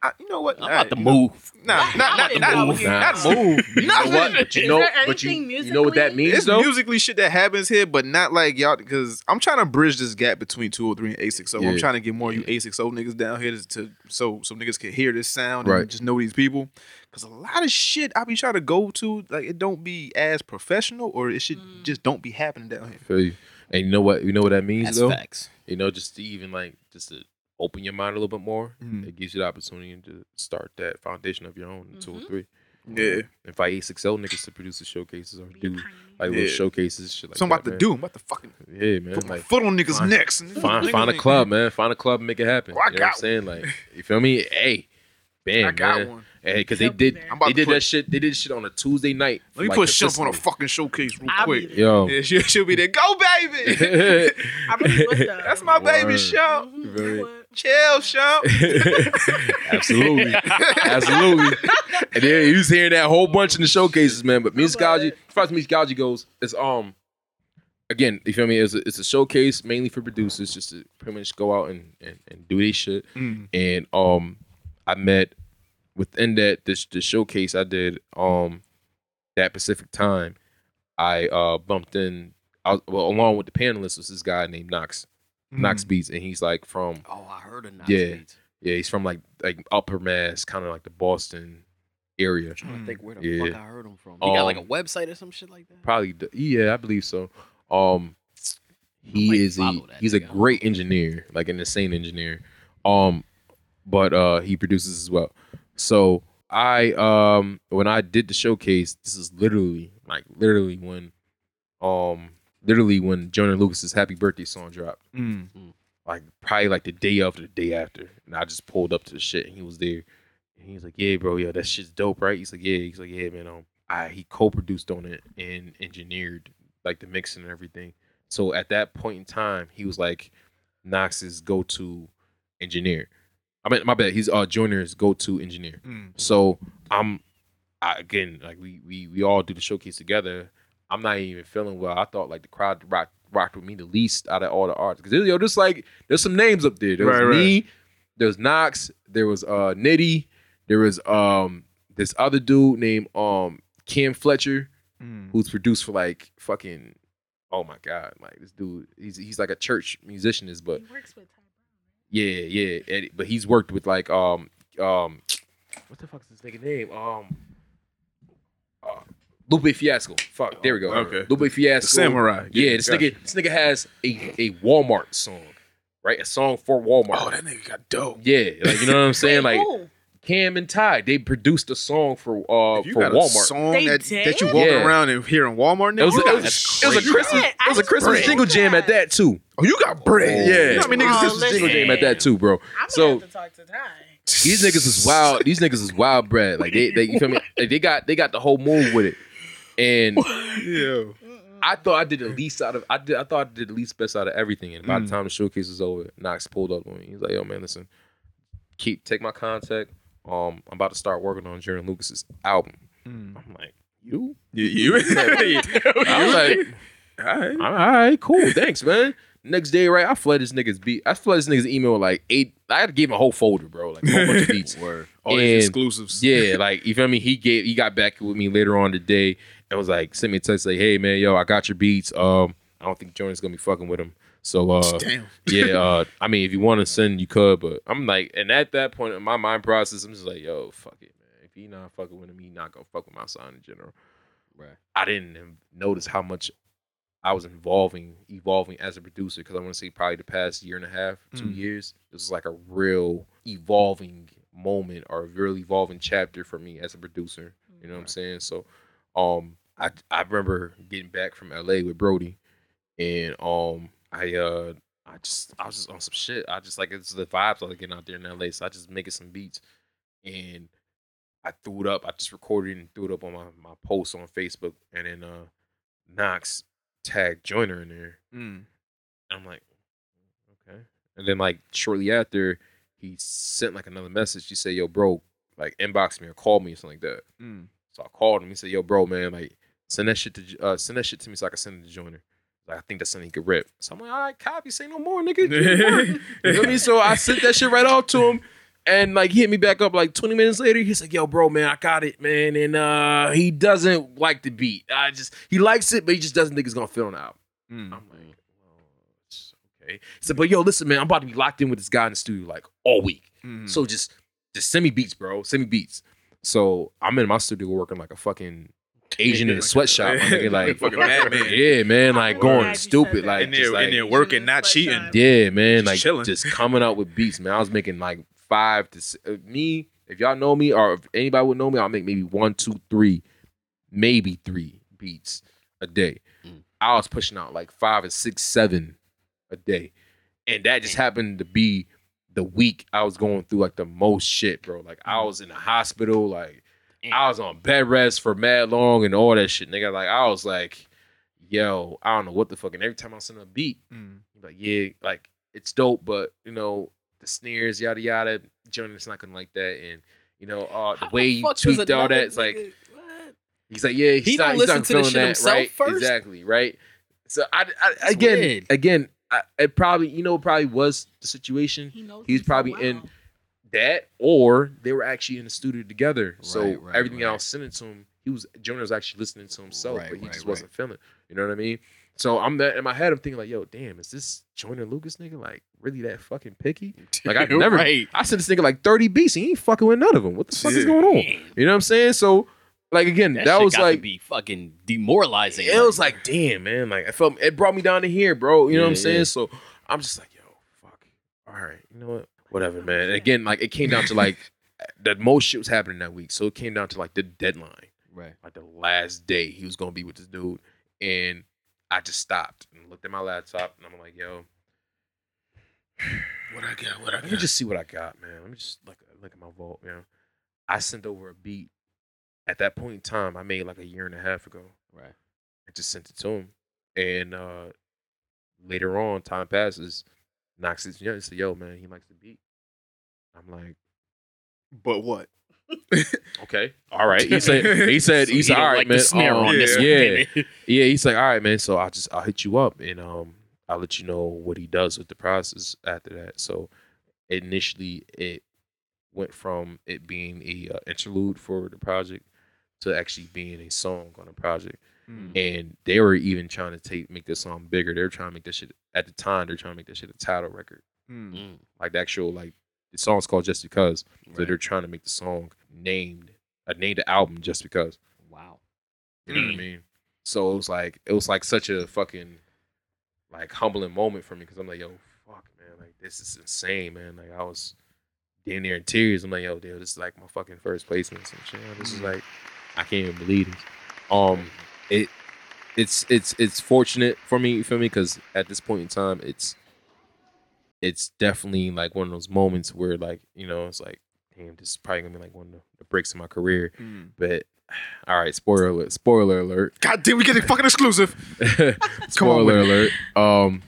Speaker 7: I, you know what?
Speaker 8: I'm about to move.
Speaker 7: Nah, not not
Speaker 6: I'm
Speaker 7: not,
Speaker 6: about
Speaker 7: not,
Speaker 5: move.
Speaker 7: move.
Speaker 5: You know what? But you know, but you, you know what that
Speaker 6: musically?
Speaker 5: means
Speaker 7: It's
Speaker 5: though.
Speaker 7: musically shit that happens here, but not like y'all because I'm trying to bridge this gap between 203 and 860. I'm trying to get more of you
Speaker 5: Yeah.
Speaker 7: 860 niggas down here to, to so so niggas can hear this sound
Speaker 5: Right.
Speaker 7: and just know these people. Cause a lot of shit I be trying to go to, like it don't be as professional or it should
Speaker 6: Mm.
Speaker 7: just don't be happening down here.
Speaker 5: Feel you. And you know what? You know what that means
Speaker 8: That's
Speaker 5: though.
Speaker 8: facts.
Speaker 5: You know, just to even like just to open your mind a little bit more.
Speaker 7: Mhm.
Speaker 5: It gives you the opportunity to start that foundation of your own in two or
Speaker 6: Mhm.
Speaker 5: three.
Speaker 7: Yeah.
Speaker 5: If I A6L niggas to produce the showcases or do
Speaker 6: pioneer.
Speaker 5: like
Speaker 7: Yeah.
Speaker 5: little showcases, shit like
Speaker 7: so I'm
Speaker 5: that,
Speaker 7: about to
Speaker 5: man.
Speaker 7: do. I'm about to fucking
Speaker 5: Yeah, man.
Speaker 7: put my
Speaker 5: Like
Speaker 7: foot on niggas'
Speaker 5: find-
Speaker 7: necks. And
Speaker 5: find
Speaker 7: niggas
Speaker 5: find a club, man. Find a club and make it happen.
Speaker 7: I
Speaker 5: you know what I'm saying? Like, you feel me? Hey, bam,
Speaker 7: I got
Speaker 5: man.
Speaker 7: one.
Speaker 5: Hey, because they did
Speaker 6: there.
Speaker 7: I'm about
Speaker 5: they did
Speaker 7: put-
Speaker 5: that shit. They did shit on a Tuesday night.
Speaker 7: Let me
Speaker 5: like,
Speaker 7: put Shump on a fucking showcase real
Speaker 6: I'll
Speaker 7: quick.
Speaker 5: Yo.
Speaker 7: Yeah, she, she'll be there. Go, baby.
Speaker 6: I really would though.
Speaker 7: That's my baby,
Speaker 5: Word.
Speaker 7: Shump.
Speaker 5: Very-
Speaker 6: I would.
Speaker 7: Chill, Shump.
Speaker 5: Absolutely. Absolutely. And then he was hearing that whole bunch in the showcases, man. But musicology, as far as musicology goes, it's um again, you feel me? It's a, it's a showcase mainly for producers, just to pretty much go out and, and, and do their shit.
Speaker 7: Mm.
Speaker 5: And um I met within that this the showcase I did um that Pacific time, I uh bumped in I was, well along with the panelists was this guy named Knox.
Speaker 7: Mm.
Speaker 5: Knox Beats, and he's like from
Speaker 8: Oh, I heard of Knox
Speaker 5: Yeah.
Speaker 8: Beats.
Speaker 5: yeah, he's from like like Upper Mass, kind of like the Boston area.
Speaker 8: trying to think where the
Speaker 5: Yeah.
Speaker 8: fuck I heard him from. He got like a
Speaker 5: Um,
Speaker 8: website or some shit like that.
Speaker 5: Probably, the, yeah, I believe so. Um, he
Speaker 8: might
Speaker 5: is a
Speaker 8: follow that
Speaker 5: he's a great engineer, like an insane engineer. Um, but uh, he produces as well. So I um when I did the showcase, this is literally like literally when um literally when Joyner Lucas's Happy Birthday song dropped.
Speaker 7: Mm.
Speaker 5: like probably like the day after, the day after. And I just pulled up to the shit and he was there. And he was like, Yeah, bro, yeah, that shit's dope, right? He's like, Yeah, he's like, Yeah, man. Um I he co-produced on it and engineered like the mixing and everything. So at that point in time, he was like Knox's go-to engineer. I mean, my bad, he's uh Joyner's go-to engineer.
Speaker 7: Mm.
Speaker 5: So I'm I, again like we we we all do the showcase together. I'm not even feeling well. I thought like the crowd rock, rocked with me the least out of all the artists because yo, just like there's some names up there. There was
Speaker 7: Right, right.
Speaker 5: me, there was Knox, there was uh Nitty, there was um this other dude named um Cam Fletcher
Speaker 7: Mm.
Speaker 5: who's produced for like fucking oh my god like this dude he's he's like a church musicianist but
Speaker 6: He works with Ty
Speaker 5: yeah, yeah. Eddie, but he's worked with like um um what the fuck is this nigga name? Um uh, Lupe Fiasco. Fuck, there we go.
Speaker 7: Okay.
Speaker 5: Lupe Fiasco.
Speaker 7: Samurai.
Speaker 5: Yeah, this
Speaker 7: gotcha.
Speaker 5: nigga this nigga has a, a Walmart song. Right? A song for Walmart.
Speaker 7: Oh, that nigga got dope.
Speaker 5: yeah, like you know what I'm saying? Like
Speaker 6: who?
Speaker 5: Cam and Ty, they produced a song for uh
Speaker 7: If you
Speaker 5: for
Speaker 7: got a
Speaker 5: Walmart.
Speaker 7: song
Speaker 6: They
Speaker 7: that, that you walk
Speaker 5: Yeah.
Speaker 7: around and hear hearing Walmart,
Speaker 5: It was,
Speaker 7: nigga,
Speaker 5: it was, it was a. Christmas
Speaker 6: Yeah,
Speaker 5: it was a
Speaker 6: I
Speaker 5: Christmas
Speaker 6: didn't
Speaker 5: jingle
Speaker 6: know
Speaker 5: jam at
Speaker 6: that.
Speaker 5: that too.
Speaker 7: Oh, you got bread.
Speaker 5: Yeah.
Speaker 7: You know how many niggas
Speaker 6: Oh,
Speaker 7: Christmas
Speaker 5: Jingle
Speaker 7: jingle
Speaker 5: jam at that too, bro.
Speaker 6: I'm gonna
Speaker 5: So
Speaker 6: have to talk to Ty.
Speaker 5: these niggas is wild. These niggas is wild bread. Like they, they you feel me? Like, they got they got the whole move with it. And
Speaker 7: Yeah.
Speaker 5: I thought I did the least out of I did I thought I did the least best out of everything. And by
Speaker 7: Mm.
Speaker 5: the time the showcase was over, Knox pulled up on me. He's like, "Yo, man, listen, keep take my contact. Um, I'm about to start working on Joyner Lucas's album."
Speaker 7: Mm.
Speaker 5: I'm like, "You?"
Speaker 7: You, you,
Speaker 5: I was like,
Speaker 7: all right.
Speaker 5: "All right, cool, thanks, man." Next day, right, I flooded this nigga's beat. I flooded this nigga's email with like eight. I had to give him a whole folder, bro, like a whole bunch of beats. Word.
Speaker 7: All
Speaker 5: And-
Speaker 7: these exclusives.
Speaker 5: Yeah, like you feel me? He gave he got back with me later on today and was like, sent me a text like, hey man, yo, I got your beats. Um, I don't think Joyner's gonna be fucking with him. So uh
Speaker 7: Damn.
Speaker 5: yeah, uh I mean if you want to send you could, but I'm like, and at that point in my mind process, I'm just like, yo, fuck it, man. If he not fucking with him, he not gonna fuck with my son in general.
Speaker 8: Right.
Speaker 5: I didn't notice how much I was involving, evolving as a producer because I want to say probably the past year and a half, two
Speaker 7: Mm.
Speaker 5: years. This was like a real evolving moment or a real evolving chapter for me as a producer. You know what I'm saying? So, um, I I remember getting back from LA with Brody, and um, I uh, I just I was just on some shit. I just like it's the vibes I was getting out there in LA, so I just making some beats, and I threw it up. I just recorded and threw it up on my my post on Facebook, and then uh, Knox tagged Joyner in there.
Speaker 7: Mm.
Speaker 5: I'm like, okay. And then like shortly after, he sent like another message. He said, "Yo, bro, like inbox me or call me or something like that."
Speaker 7: Mm.
Speaker 5: So I called him. He said, "Yo, bro, man, like send that shit to uh, send that shit to me so I can send it to Joyner." Like I think that's something he could rip. So I'm like, "All right, copy. Say no more, nigga." Say no more." you know what I mean? So I sent that shit right off to him. And like he hit me back up like 20 minutes later. He's like, yo, bro, man, I got it, man. And uh he doesn't like the beat. I just he likes it, but he just doesn't think it's gonna fit on the album.
Speaker 7: Mm.
Speaker 5: I'm like, well, okay. He said, but yo, listen, man, I'm about to be locked in with this guy in the studio like all week.
Speaker 7: Mm.
Speaker 5: So just just send me beats, bro. Send me beats. So I'm in my studio working like a fucking Asian in a sweatshop. my nigga, like
Speaker 7: Fucking madman.
Speaker 5: Yeah, man, like going stupid. Like
Speaker 7: in
Speaker 5: just
Speaker 7: there,
Speaker 5: like
Speaker 7: in there working, not cheating.
Speaker 5: yeah, man,
Speaker 7: Just
Speaker 5: like
Speaker 7: chilling.
Speaker 5: just coming out with beats, man. I was making like five to s- uh, me. If y'all know me, or if anybody would know me, I'll make maybe one, two, three, maybe three beats a day.
Speaker 8: Mm.
Speaker 5: I was pushing out like five or six, seven a day, and that just happened to be the week I was going through like the most shit, bro. Like I was in the hospital, like I was on bed rest for mad long and all that shit, nigga. Like I was like, yo, I don't know what the fuck. And every time I send a beat,
Speaker 7: Mm.
Speaker 5: like yeah, like it's dope, but you know the snares, yada yada. Joyner's not gonna like that, and you know uh, the way you tweaked all that, it's like he's like, yeah, he's
Speaker 8: He
Speaker 5: not, he's
Speaker 8: listen
Speaker 5: not
Speaker 8: to the
Speaker 5: feeling
Speaker 8: shit
Speaker 5: that,
Speaker 8: himself
Speaker 5: right?
Speaker 8: first?
Speaker 5: Exactly, right. So I, I again,
Speaker 8: weird.
Speaker 5: again, I, it probably you know probably was the situation
Speaker 6: He knows
Speaker 5: He's
Speaker 6: me so
Speaker 5: probably
Speaker 6: well.
Speaker 5: in- that, or they were actually in the studio together. So
Speaker 8: Right, right,
Speaker 5: everything I was sending to him, he was Joyner was actually listening to himself,
Speaker 8: Right,
Speaker 5: but he
Speaker 8: right,
Speaker 5: just
Speaker 8: right.
Speaker 5: wasn't feeling. You know what I mean? So I'm that in my head. I'm thinking like, yo, damn, is this Joyner Lucas nigga like really that fucking picky? Like I never,
Speaker 8: Right.
Speaker 5: I sent this nigga like 30 beats. And he ain't fucking with none of them. What the fuck is going on? You know what I'm saying? So like again, that,
Speaker 8: That,
Speaker 5: was
Speaker 8: got
Speaker 5: like
Speaker 8: be fucking demoralizing.
Speaker 5: it was like, damn, man. Like I felt it brought me down to here, bro. You know what I'm saying?
Speaker 8: yeah.
Speaker 5: So I'm just like, yo, fuck. All right, you know what? Whatever, man. And again, like it came down to like the most shit was happening that week. So it came down to like the deadline,
Speaker 8: right.
Speaker 5: like the last day he was gonna be with this dude, and I just stopped and looked at my laptop, and I'm like, yo,
Speaker 7: What I got? What I
Speaker 5: let me just see what I got, man. Let me just look look at my vault, you know. I sent over a beat. At that point in time, I made like a year and a half ago.
Speaker 8: Right.
Speaker 5: I just sent it to him. And uh later on, time passes, knocks his young said, yo, man, he likes the beat. I'm like,
Speaker 7: But what?
Speaker 5: okay, all right. He said, he said,
Speaker 8: So
Speaker 5: he
Speaker 8: he
Speaker 5: all right,
Speaker 8: like
Speaker 5: man.
Speaker 8: snare
Speaker 5: um,
Speaker 8: on this
Speaker 5: yeah,
Speaker 8: did
Speaker 5: yeah. He's like, all right, man. So I'll just I'll hit you up and um I'll let you know what he does with the process after that. So initially it went from it being a uh, interlude for the project to actually being a song on a project.
Speaker 7: Mm.
Speaker 5: And they were even trying to take make this song bigger. They were trying to make this shit at the time. They're trying to make this shit a title record,
Speaker 7: Mm.
Speaker 8: Mm,
Speaker 5: like the actual like the song's called Just Because. So
Speaker 8: right.
Speaker 5: they're trying to make the song named. I named the album Just Because.
Speaker 8: Wow.
Speaker 5: You know what I mean? So it was like it was like such a fucking like humbling moment for me because I'm like, yo, fuck, man, like this is insane, man. Like I was damn near in tears. I'm like, yo, dude, this is like my fucking first placement and shit. This is like I can't even believe this. Um, it it's it's it's fortunate for me, you feel me? Because at this point in time, it's it's definitely like one of those moments where like you know it's like, damn, this is probably gonna be like one of the, breaks in my career.
Speaker 7: Mm.
Speaker 5: But all right, spoiler alert, spoiler alert.
Speaker 7: God damn, we getting fucking exclusive.
Speaker 5: spoiler
Speaker 7: with
Speaker 5: alert. Um,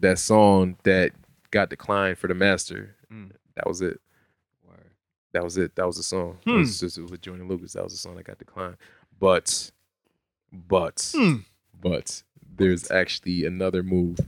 Speaker 5: that song that got declined for the master.
Speaker 7: Mm.
Speaker 5: That was it.
Speaker 8: Word.
Speaker 5: That was it. That was the song. It
Speaker 7: Hmm.
Speaker 5: was just it was with Joyner Lucas. That was the song that got declined. But, but,
Speaker 7: Hmm.
Speaker 5: but there's actually another move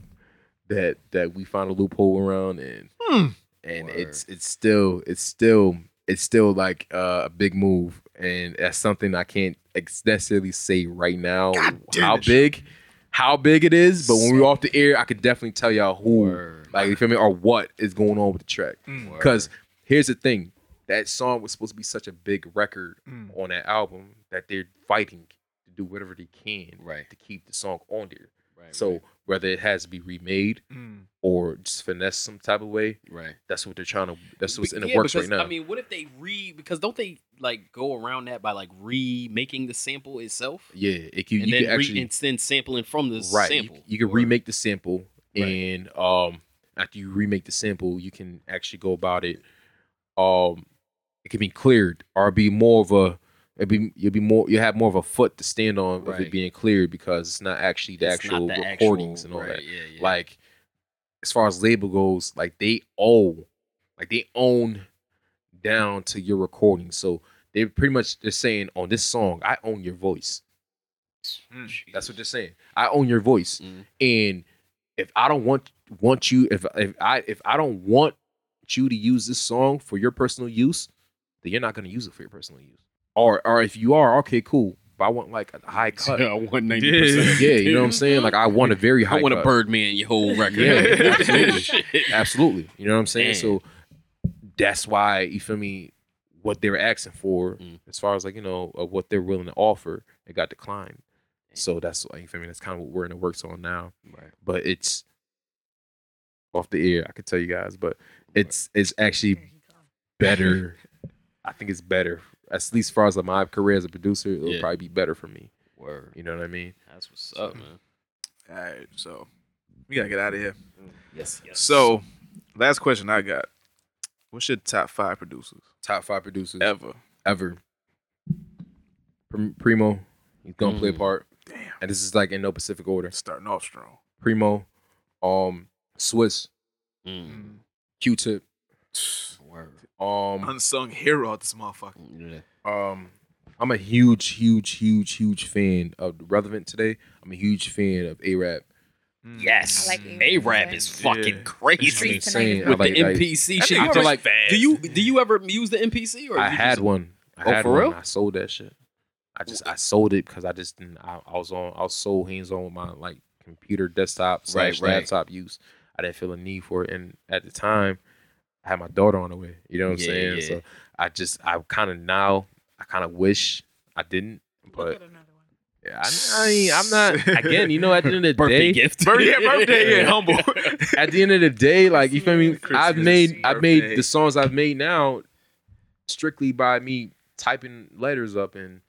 Speaker 5: that that we found a loophole around, and
Speaker 7: Hmm.
Speaker 5: and
Speaker 8: Word.
Speaker 5: it's it's still it's still it's still like uh, a big move, and that's something I can't necessarily say right now how
Speaker 7: it,
Speaker 5: big, how big it is. But when we're off the air, I could definitely tell y'all who,
Speaker 8: Word.
Speaker 5: like you feel me, or what is going on with the track.
Speaker 7: Mm.
Speaker 5: Because here's the thing, that song was supposed to be such a big record
Speaker 7: Mm.
Speaker 5: on that album that they're fighting to do whatever they can
Speaker 8: Right.
Speaker 5: to keep the song on there.
Speaker 8: Right.
Speaker 5: So
Speaker 8: right,
Speaker 5: whether it has to be remade
Speaker 7: Mm.
Speaker 5: or just finesse some type of way,
Speaker 8: right.
Speaker 5: that's what they're trying to. That's what's in the
Speaker 8: Yeah,
Speaker 5: works
Speaker 8: because,
Speaker 5: right now.
Speaker 8: I mean, what if they re? Because don't they like go around that by like remaking the sample itself,
Speaker 5: yeah, it can,
Speaker 8: and
Speaker 5: you
Speaker 8: then
Speaker 5: can
Speaker 8: re- and then sampling from the
Speaker 5: right.
Speaker 8: sample.
Speaker 5: You, you can
Speaker 8: Or-
Speaker 5: remake the sample, and um, after you remake the sample, you can actually go about it. Um, it can be cleared or be more of a. It'd be you'll be more you have more of a foot to stand on
Speaker 8: Right.
Speaker 5: it being cleared because it's not actually the
Speaker 8: It's
Speaker 5: actual
Speaker 8: the
Speaker 5: recordings
Speaker 8: actual-
Speaker 5: and all
Speaker 8: right,
Speaker 5: that.
Speaker 8: Yeah, yeah.
Speaker 5: Like as far as label goes, like they own, like they own down to your recording. So they're pretty much they're saying on this song, I own your voice. That's what they're saying. I own your voice,
Speaker 8: Mhm.
Speaker 5: and if I don't want want you, if if I if I don't want you to use this song for your personal use, then you're not going to use it for your personal use. Or or if you are, okay, cool. But I want like a high cut.
Speaker 8: I want ninety percent.
Speaker 5: Yeah, you know what I'm saying? Like I want a very high
Speaker 8: I want a
Speaker 5: cut.
Speaker 8: Birdman your whole record.
Speaker 5: Yeah, absolutely. Absolutely. You know what I'm saying?
Speaker 8: Man.
Speaker 5: So that's why you feel me. What they were asking for,
Speaker 8: Mm.
Speaker 5: as far as like you know, of what they're willing to offer, it got declined. So that's why you feel me. That's kind of what we're in the works on now.
Speaker 8: Right.
Speaker 5: But it's off the air. I could tell you guys, but it's it's actually better. I think it's better. At least as far as like my career as a producer, it'll
Speaker 8: Yeah.
Speaker 5: probably be better for me.
Speaker 8: Word.
Speaker 5: You know what I mean?
Speaker 8: That's what's up, man.
Speaker 7: All right, so we gotta get out of here.
Speaker 8: Yes. Yes.
Speaker 7: So, last question I got: What's your top five producers
Speaker 5: Top five producers
Speaker 7: ever?
Speaker 5: ever. Primo, he's gonna play a
Speaker 8: Mm.
Speaker 5: part,
Speaker 7: Damn,
Speaker 5: and this is like in no specific order.
Speaker 7: starting off strong.
Speaker 5: Primo, um, Swizz,
Speaker 8: Mm.
Speaker 5: Q-Tip,
Speaker 8: Word.
Speaker 5: Um,
Speaker 7: Unsung hero of this motherfucker.
Speaker 8: Yeah.
Speaker 5: um, I'm a huge, huge, huge, huge fan of Relevant today. I'm a huge fan of A-Rap.
Speaker 7: Mm.
Speaker 8: Yes.
Speaker 6: I like
Speaker 8: A rap is fucking
Speaker 7: Yeah.
Speaker 8: crazy.
Speaker 6: Streets
Speaker 5: insane.
Speaker 8: With
Speaker 5: I like-
Speaker 8: the
Speaker 5: like-
Speaker 8: MPC
Speaker 7: That
Speaker 8: shit.
Speaker 7: nigga
Speaker 8: You like,
Speaker 7: fast.
Speaker 8: do you do you ever use the MPC or
Speaker 5: I had
Speaker 8: just-
Speaker 5: one. I
Speaker 8: Oh,
Speaker 5: had
Speaker 8: for
Speaker 5: one.
Speaker 8: real?
Speaker 5: I sold that shit. I just I sold it because I just didn't. I, I was on. I was so hands on with my like computer, desktop, slash
Speaker 8: right.
Speaker 5: laptop use. I didn't feel a need for it, and at the time, I had my daughter on the way. You know what I'm
Speaker 8: Yeah,
Speaker 5: saying?
Speaker 8: yeah.
Speaker 5: So I just I kind of now I kind of wish I didn't,
Speaker 6: Look
Speaker 5: but
Speaker 6: at another one.
Speaker 5: yeah, I, I ain't, I'm not. Again, you know, at the end of the
Speaker 8: birthday
Speaker 5: day,
Speaker 8: gift?
Speaker 7: Bir- yeah, birthday, yeah, humble.
Speaker 5: at the end of the day, like you feel me, I've
Speaker 7: Christmas,
Speaker 5: made I've made the songs I've made now strictly by me typing letters up and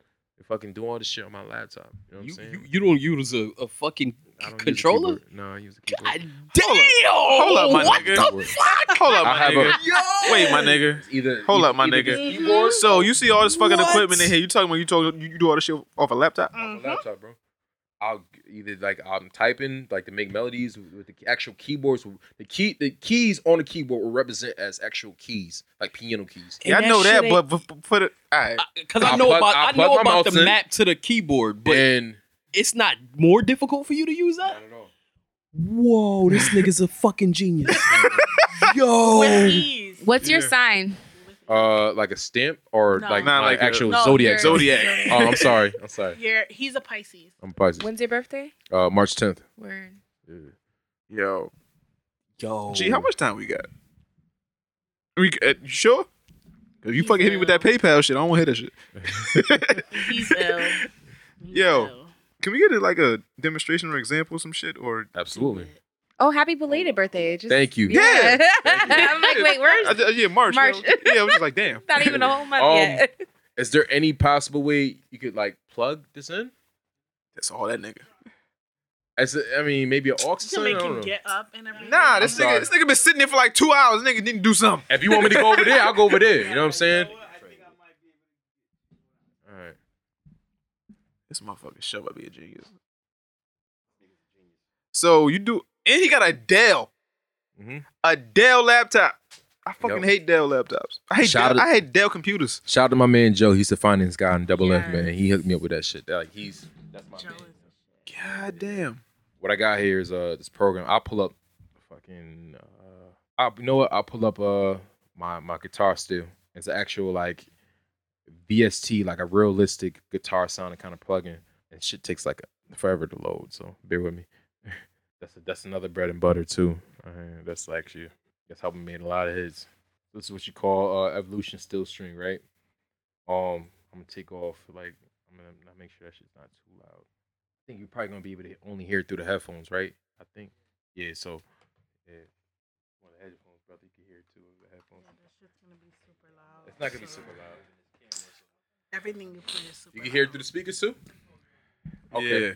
Speaker 5: fucking doing all this shit on my laptop. You know what I'm saying?
Speaker 8: you, you don't use a, a fucking
Speaker 5: I don't use a
Speaker 8: controller?
Speaker 5: keyboard. No, I use a keyboard.
Speaker 8: God damn!
Speaker 7: Hold up, my
Speaker 8: what
Speaker 7: nigga.
Speaker 8: the fuck?
Speaker 7: Hold up,
Speaker 5: I
Speaker 7: my nigga.
Speaker 5: a-
Speaker 7: Wait, my nigga.
Speaker 5: Either
Speaker 7: Hold
Speaker 5: either-
Speaker 7: up, my
Speaker 5: either
Speaker 7: nigga.
Speaker 5: keyboard
Speaker 7: So you see all this fucking
Speaker 8: What?
Speaker 7: equipment in here? You talking about you talk you, you do all this shit off a laptop? Mm-hmm.
Speaker 5: off a laptop, bro. I'll either like I'm typing like to make melodies with the actual keyboards. The key, the keys on the keyboard will represent as actual keys, like piano keys.
Speaker 7: Yeah, I know that, but, but, but put it. All right.
Speaker 8: Uh, because I
Speaker 5: I'll
Speaker 8: know
Speaker 5: plug-
Speaker 8: about
Speaker 5: I'll
Speaker 8: I know about the
Speaker 5: in.
Speaker 8: map to the keyboard, but
Speaker 5: and
Speaker 8: it's not more difficult for you to use that.
Speaker 5: I don't know.
Speaker 8: Whoa, this nigga's a fucking genius. Yo,
Speaker 6: With ease.
Speaker 9: What's your
Speaker 7: Yeah.
Speaker 9: sign?
Speaker 5: Uh, like a stamp or
Speaker 6: No.
Speaker 5: like
Speaker 7: Nah,
Speaker 5: my
Speaker 7: like a-
Speaker 5: actual
Speaker 6: No,
Speaker 5: zodiac.
Speaker 6: you're-
Speaker 7: Zodiac.
Speaker 5: Oh, I'm sorry. I'm sorry.
Speaker 6: You're, he's a Pisces.
Speaker 5: I'm Pisces.
Speaker 9: When's your birthday?
Speaker 5: Uh, March 10th.
Speaker 9: Word.
Speaker 7: Yo,
Speaker 8: yo,
Speaker 7: Gee, how much time we got? We uh, you sure? Cause you fucking hit me with that PayPal shit. I don't want to hear that shit.
Speaker 6: He's ill. He's
Speaker 7: Yo.
Speaker 6: ill.
Speaker 7: Can we get like a demonstration or example, some shit, or
Speaker 5: Absolutely.
Speaker 9: Oh, happy belated birthday. Just,
Speaker 5: Thank you.
Speaker 7: Yeah.
Speaker 9: I'm like, wait, where's
Speaker 7: I, I- yeah, March. you
Speaker 9: March.
Speaker 7: know? yeah, I was just like, damn.
Speaker 9: not even a whole month
Speaker 5: Um,
Speaker 9: yet?
Speaker 5: Is there any possible way you could like plug this in?
Speaker 7: That's all that nigga.
Speaker 5: As a, I mean, maybe an aux or
Speaker 6: To
Speaker 5: something. I
Speaker 6: make him get up and everything.
Speaker 7: Nah, this
Speaker 5: I'm sorry.
Speaker 7: nigga, this nigga been sitting there for like two hours. Nigga didn't do something.
Speaker 5: If you want me to go over there, I'll go over there. You know what I'm saying? All right.
Speaker 7: This motherfucker shove up be a genius. So you do, and he got a Dell,
Speaker 5: Mhm.
Speaker 7: a Dell laptop. I fucking
Speaker 5: Yep.
Speaker 7: hate Dell laptops. I hate
Speaker 5: Shout
Speaker 7: Dell,
Speaker 5: out-
Speaker 7: I hate Dell computers.
Speaker 5: Shout out to my man Joe. He's the finance guy in Double F, man. He hooked me up with that shit. Like he's that's my
Speaker 6: Joe
Speaker 5: man.
Speaker 7: God damn.
Speaker 5: What I got here is uh this program. I'll pull up fucking uh I you know what? I'll pull up uh my my guitar still. It's an actual like VST, like a realistic guitar sounding kind of plugin. And shit takes like forever to load, so bear with me. that's a, that's another bread and butter too. Uh, that's actually that's helping me in a lot of hits. This is what you call uh evolution still string, right? Um, I'm gonna take off like I'm gonna make sure that shit's not too loud. I think you're probably gonna be able to only hear it through the headphones, right? I think. Yeah. So, yeah. One of the headphones, brother, you can hear it too. The headphones. It's just gonna be super loud. It's not gonna be super loud.
Speaker 6: Everything you play is super.
Speaker 5: You can hear it through the speakers too.
Speaker 7: Yeah.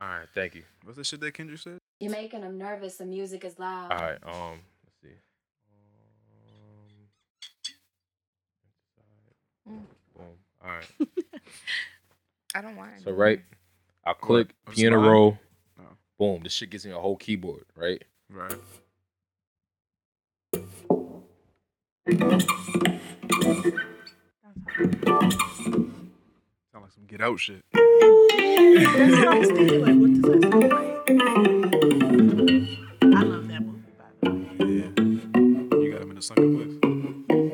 Speaker 5: All right. Thank you.
Speaker 7: What's the shit that Kendrick said?
Speaker 10: You're making them nervous. The music is loud.
Speaker 5: All right. Um. Let's see. Um, boom. All right.
Speaker 9: I don't want.
Speaker 5: So right, I click
Speaker 7: What,
Speaker 5: piano
Speaker 7: slide?
Speaker 5: roll.
Speaker 7: Oh.
Speaker 5: Boom. This shit gives me a whole keyboard, right?
Speaker 7: Right. Sound like some get out shit.
Speaker 6: That's what I was thinking. Like, what does that sound like? I love that movie. By the way.
Speaker 7: Yeah. You got him in the sunken place.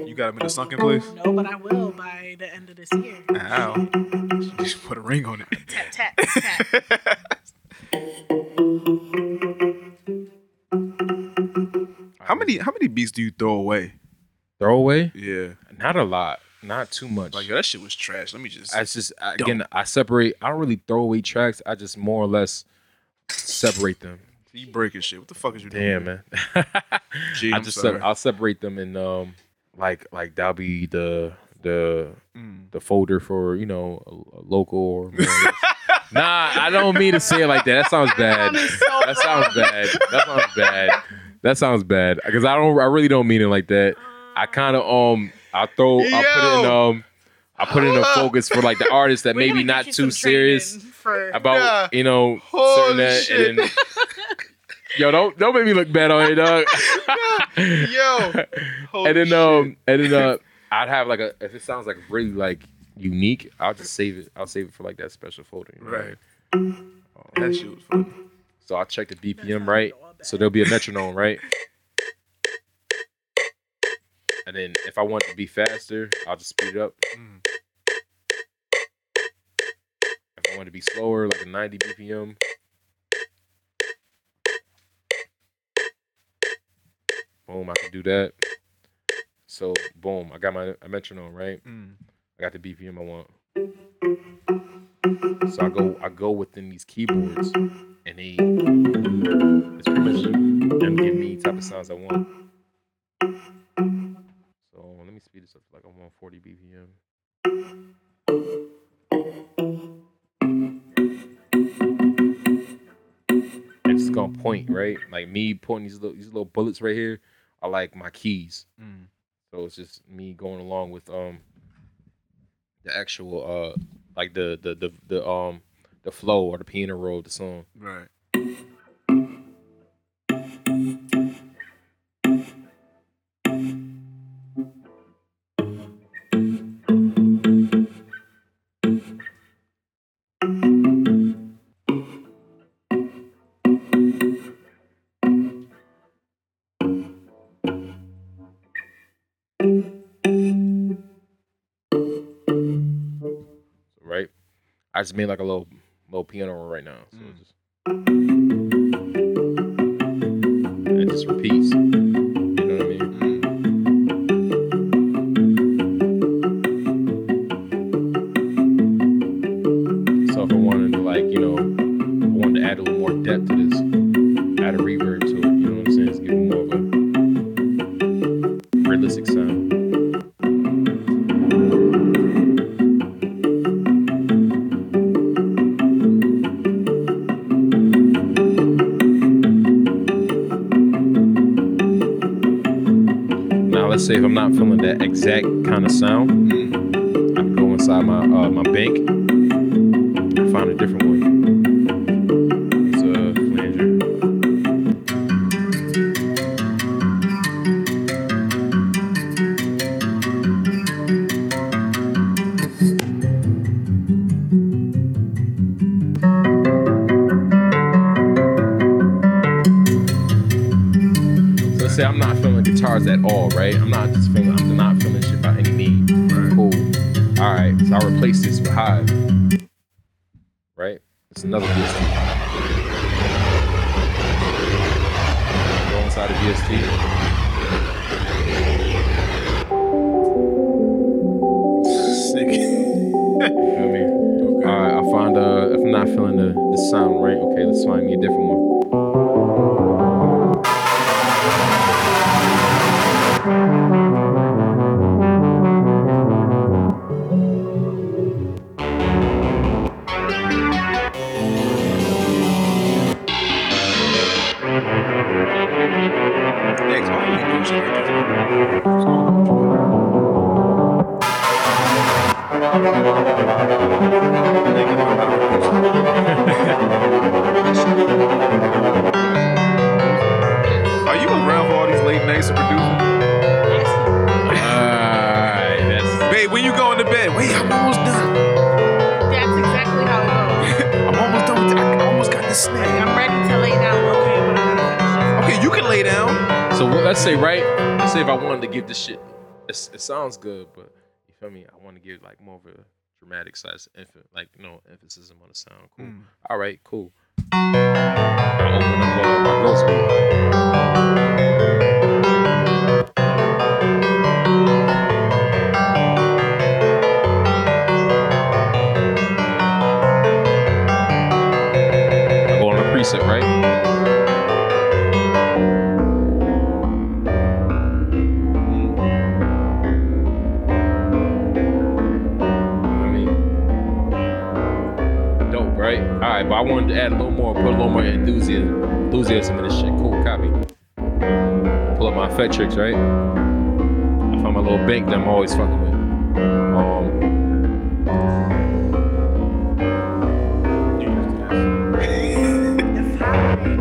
Speaker 7: You got him in the sunken place.
Speaker 6: No, but I will by the end of this year.
Speaker 7: Ow. You just put a ring on it.
Speaker 6: Tap tap tap.
Speaker 7: How many how many beats do you throw away?
Speaker 5: Throw away?
Speaker 7: Yeah.
Speaker 5: Not a lot. Not too much.
Speaker 7: Like yo, that shit was trash. Let me just
Speaker 5: I just I- again I separate. I don't really throw away tracks. I just more or less separate them.
Speaker 7: you breaking shit. What the fuck is you
Speaker 5: Damn
Speaker 7: doing?
Speaker 5: man.
Speaker 7: Gee,
Speaker 5: I just
Speaker 7: sorry.
Speaker 5: sep- I'll separate them and um like like that'll be the the
Speaker 7: Mm.
Speaker 5: the folder for you know a, a local or more or nah I don't mean to say it like that. That sounds bad. That sounds bad. That sounds bad. That sounds bad because I don't I really don't mean it like that. I kind of um I throw I put it in
Speaker 7: Yo.
Speaker 5: um I put it in a focus for like the artists that
Speaker 6: We're
Speaker 5: maybe not too serious
Speaker 6: For,
Speaker 5: about you know certain that
Speaker 7: shit.
Speaker 5: and then, yo don't don't make me look bad on it dog
Speaker 7: Yo.
Speaker 5: and then um and then uh I'd have like a if it sounds like really like unique I'll just save it I'll save it for like that special folder you know?
Speaker 7: Right. That shit was funny.
Speaker 5: so I'll check the BPM right so there'll be a metronome right and then if I want to be faster I'll just speed it up
Speaker 7: Mm.
Speaker 5: if I want to be slower like a 90 BPM boom I can do that so boom I got my metronome right
Speaker 7: Mm.
Speaker 5: I got the BPM I want. So I go I go within these keyboards and they it's pretty much them giving me type of sounds I want. So let me speed this up to like a 140 BPM. It's gonna point, right? Like me pointing these little these little bullets right here are like my keys.
Speaker 7: Mm.
Speaker 5: So it's just me going along with um the actual uh like the the the, the um the flow or the piano roll of the song.
Speaker 7: Right?
Speaker 5: I just made like a little little piano roll right now. So
Speaker 7: Mm.
Speaker 5: just it just repeats. Exact kind of sound. I can go inside my uh, my bank and find a different one. It's a flanger. So let's say I'm not feeling guitars at all, right? I'm not So I'll replace this with Hive. Right. It's another VST. Go inside the VST.
Speaker 6: It
Speaker 5: sounds good, but you feel me? I want to give like more of a dramatic size, like you know, emphasis on the sound. Cool.
Speaker 7: Mm.
Speaker 5: All right, cool. Wanted to add a little more, put a little more enthusiasm, enthusiasm in this shit. Cool, copy. Pull up my Effectrix, right? I found my little bank that I'm always fucking with. Um,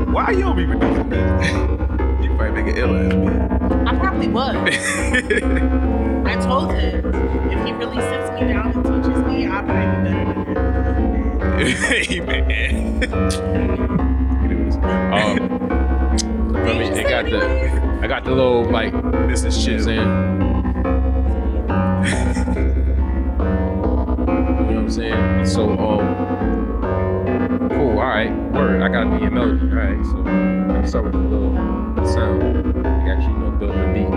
Speaker 7: Why you don't be producing this? you probably make an ill ass beat.
Speaker 6: I probably would. I told him if he really sits me down and teaches me, I'll probably be better than him.
Speaker 7: hey man.
Speaker 5: um, I mean, it got the, I got the little like,
Speaker 7: this is
Speaker 5: you know what I'm saying? You know what I'm saying? So, um, cool. All right, word. I got me a melody. All right, so I'm start with a little sound. Like actually, you know, building a beat.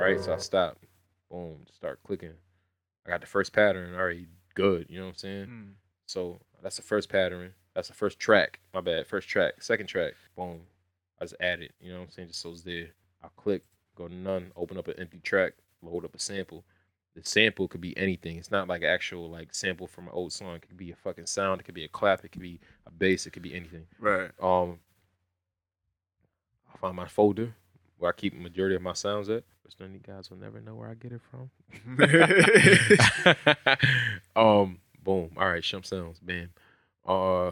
Speaker 5: Right, so I stop. Boom, start clicking. I got the first pattern already good. You know what I'm saying?
Speaker 7: Mm.
Speaker 5: So that's the first pattern. That's the first track. My bad. First track. Second track. Boom. I just add it. You know what I'm saying? Just so it's there. I click, go to none, open up an empty track, load up a sample. The sample could be anything. It's not like actual like sample from an old song. It could be a fucking sound. It could be a clap. It could be a bass. It could be anything.
Speaker 7: Right.
Speaker 5: Um, I find my folder where I keep the majority of my sounds at. Which none of you guys will never know where I get it from. um, boom. All right, Shump Sounds. Bam. Uh,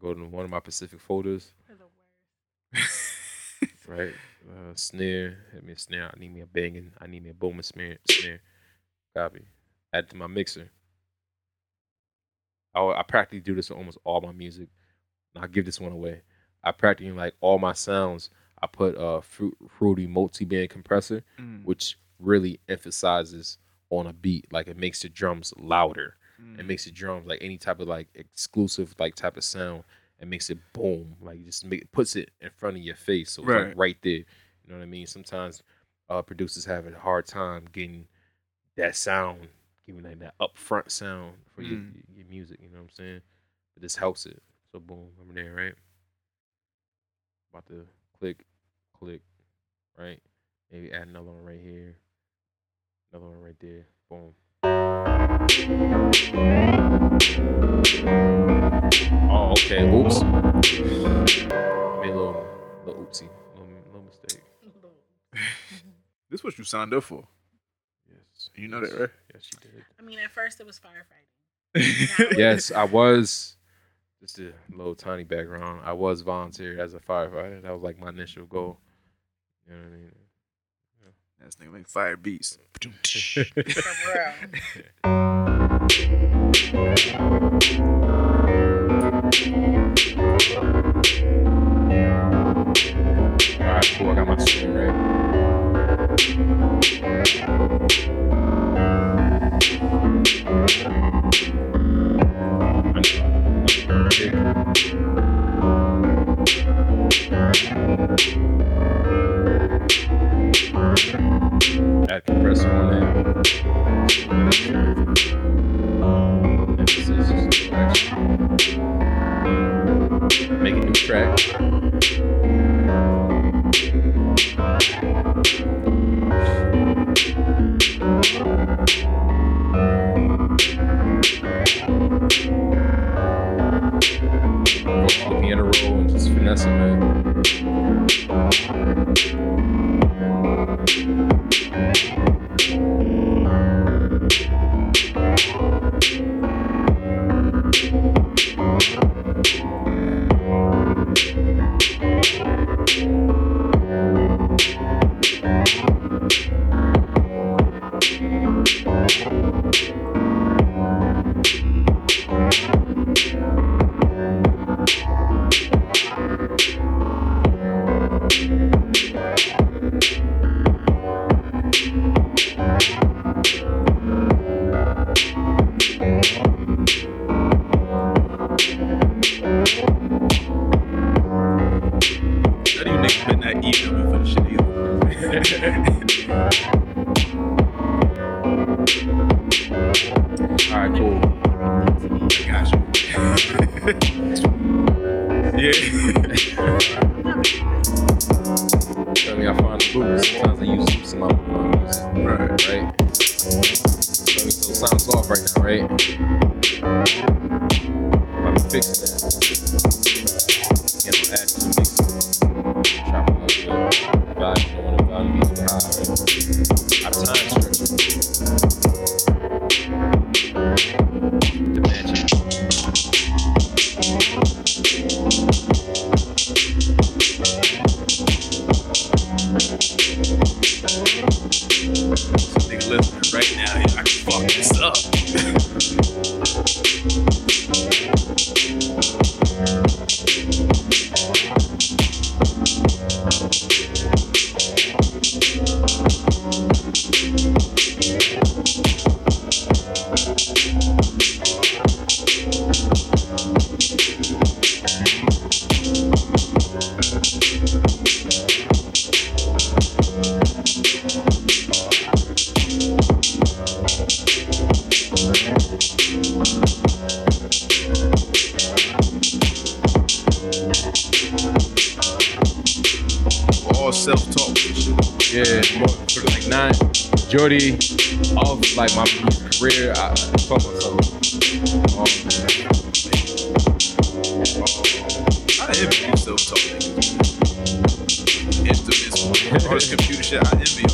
Speaker 5: go to one of my Pacific folders. right. Uh, snare. Hit me a snare. I need me a banging. I need me a booming snare. Snare. Copy. Add it to my mixer. I, I practically do this with almost all my music. I'll give this one away. I practically like all my sounds. I put a fruit, fruity multi-band compressor,
Speaker 7: Mm.
Speaker 5: which really emphasizes on a beat. Like it makes the drums louder. It
Speaker 7: Mm.
Speaker 5: makes the drums like any type of like exclusive like type of sound. It makes it boom. Like just make puts it in front of your face. So it's
Speaker 7: Right.
Speaker 5: like right there. You know what I mean? Sometimes uh producers have a hard time getting that sound, giving like that upfront sound for your,
Speaker 7: Mm.
Speaker 5: your music, you know what I'm saying? But this helps it. So boom, I'm there, right? About to click, click, right? Maybe add another one right here. Another one right there. Boom. Oh, okay. Oops. Made a little, little oopsie, little, little mistake.
Speaker 7: This what you signed up for.
Speaker 5: Yes.
Speaker 7: You know that, right?
Speaker 5: Yes, you did.
Speaker 6: I mean, at first it was firefighting.
Speaker 5: yes, I was. Just a little tiny background. I was volunteer as a firefighter. That was like my initial goal. You know what I mean?
Speaker 7: This nigga make fire beats.
Speaker 5: All right, cool. I got my swing right. majority of like my career, I fuck myself. Um,
Speaker 7: I envy you self-talk. Instruments, all this computer shit. I envy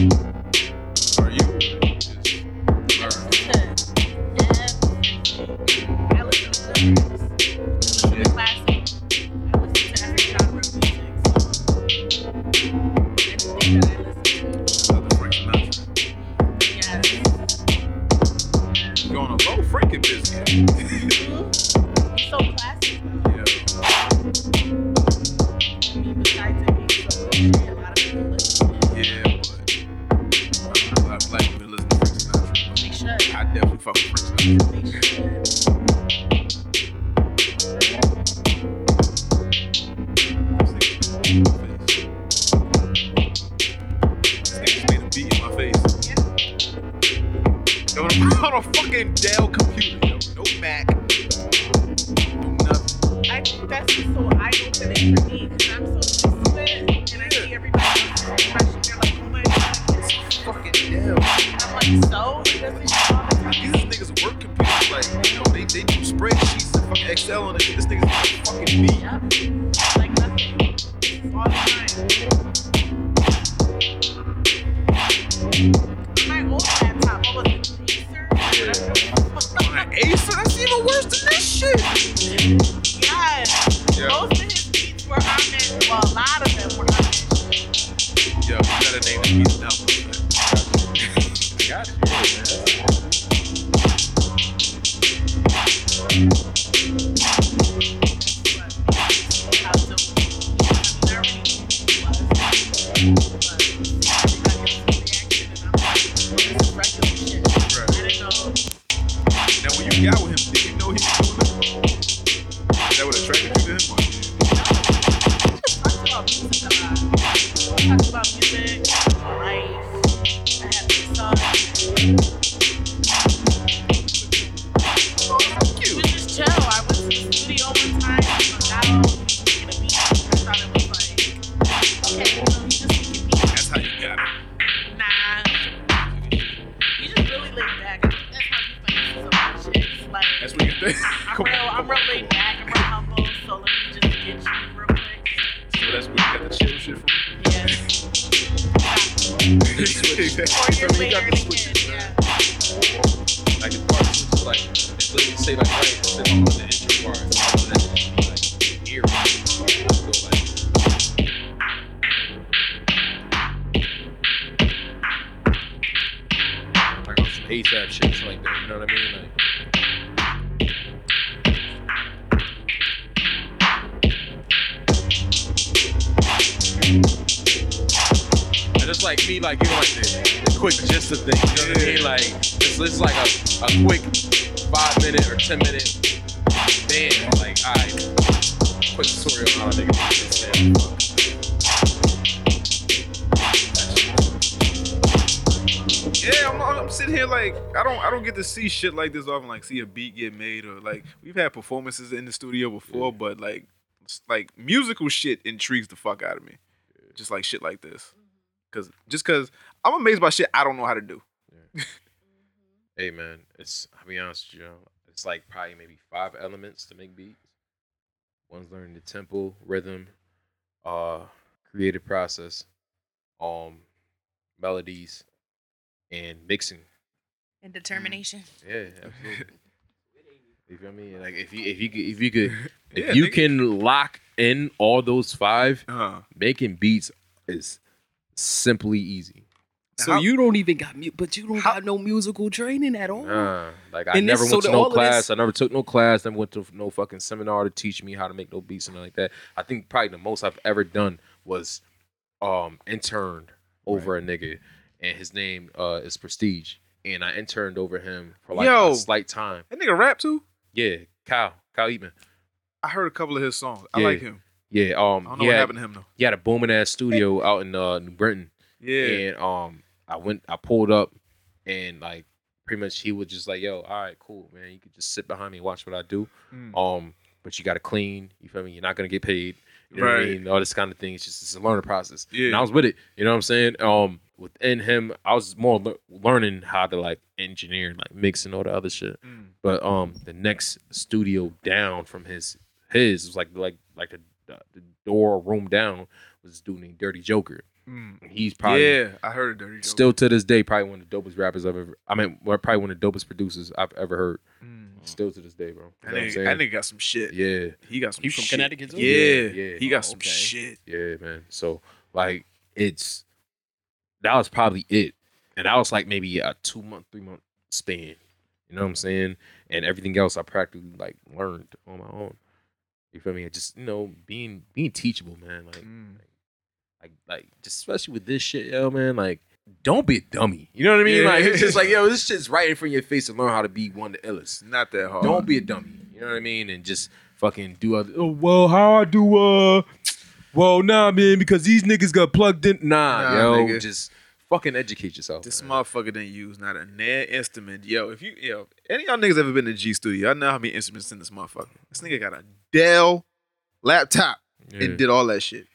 Speaker 7: you.
Speaker 5: ASAP shit, shit like that. You know what I mean? Like, and it's like me, like you know, like the, the quick gist of things. You know what I mean? Like it's, it's like a, a quick five minute or ten minute band. Like, all right, quick tutorial on how a
Speaker 7: Yeah, I'm, I'm sitting here like I don't I don't get to see shit like this often. Like see a beat get made or like we've had performances in the studio before, but like like musical shit intrigues the fuck out of me. Just like shit like this, cause just cause I'm amazed by shit I don't know how to do.
Speaker 5: Hey man, it's I'll be honest with you, it's like probably maybe five elements to make beats. One's learning the tempo, rhythm, uh, creative process, um, melodies, and mixing.
Speaker 9: And determination.
Speaker 5: Yeah, absolutely. you feel me? Like if you if you could- if you could if
Speaker 7: Yeah,
Speaker 5: you
Speaker 7: nigga.
Speaker 5: can lock in all those five,
Speaker 7: Uh,
Speaker 5: making beats is simply easy.
Speaker 8: So you don't even got mu- but you don't got no musical training at all.
Speaker 5: Nah, like I
Speaker 8: And this-
Speaker 5: never
Speaker 8: so
Speaker 5: went to no class.
Speaker 8: this-
Speaker 5: I never took no class. Never went to no fucking seminar to teach me how to make no beats and nothing like that. I think probably the most I've ever done was um interned over a nigga, and his name uh is Prestige, and I interned over him for like
Speaker 7: Yo.
Speaker 5: a slight time.
Speaker 7: that nigga rap too.
Speaker 5: Yeah, Kyle, Kyle Eatman.
Speaker 7: I heard a couple of his songs. I
Speaker 5: Yeah.
Speaker 7: like him.
Speaker 5: Yeah, um,
Speaker 7: I don't know what
Speaker 5: had-
Speaker 7: happened to him though.
Speaker 5: He had a booming ass studio out in uh New Britain.
Speaker 7: Yeah.
Speaker 5: And um, I went, I pulled up, and like pretty much he was just like, "Yo, all right, cool, man. You could just sit behind me and watch what I do.
Speaker 7: Mm.
Speaker 5: Um, but you got to clean. You feel me? You're not gonna get paid. You know what I
Speaker 7: Right.
Speaker 5: mean? All this kind of thing. It's just it's a learning process.
Speaker 7: Yeah.
Speaker 5: And I was with it. You know what I'm saying? Um, within him, I was more lear- learning how to like engineer, like mix and all the other shit.
Speaker 7: Mm.
Speaker 5: But um, the next studio down from his his was like like like the the, the door room down was this dude named Dirty Joker.
Speaker 7: Mm.
Speaker 5: He's probably
Speaker 7: yeah, I heard of Dirty Joker.
Speaker 5: still to this day probably one of the dopest rappers I've ever. I mean, probably one of the dopest producers I've ever heard. Still to this day, bro. You
Speaker 7: That
Speaker 5: I'm
Speaker 7: nigga, that nigga got some shit.
Speaker 5: Yeah,
Speaker 7: He got some
Speaker 8: He from
Speaker 7: shit.
Speaker 8: Connecticut, too?
Speaker 7: Yeah,
Speaker 5: yeah.
Speaker 7: He got
Speaker 8: Oh,
Speaker 7: some
Speaker 8: okay.
Speaker 7: shit.
Speaker 5: Yeah, man. So like it's that was probably it. And that was like maybe a two month, three month span. You know what I'm saying? And everything else I practically like learned on my own. You feel me? Just you know, being being teachable, man. Like
Speaker 7: Mm.
Speaker 5: like like just especially with this shit, yo, man, like don't be a dummy. You know what I mean?
Speaker 7: Yeah.
Speaker 5: Like it's just like, yo, this shit's right in front of your face to learn how to be one of the illest.
Speaker 7: Not that hard.
Speaker 5: Don't be a dummy. You know what I mean? And just fucking do other. Oh well, how I do? Uh, well, nah, man, because these niggas got plugged in. Nah,
Speaker 7: Nah,
Speaker 5: yo,
Speaker 7: nigga.
Speaker 5: just fucking educate yourself.
Speaker 7: This
Speaker 5: man.
Speaker 7: motherfucker didn't use not a nair instrument. Yo, if you yo, any of y'all niggas ever been to G Studio, I know how many instruments in this motherfucker. This nigga got a Dell laptop
Speaker 5: Yeah.
Speaker 7: and did all that shit.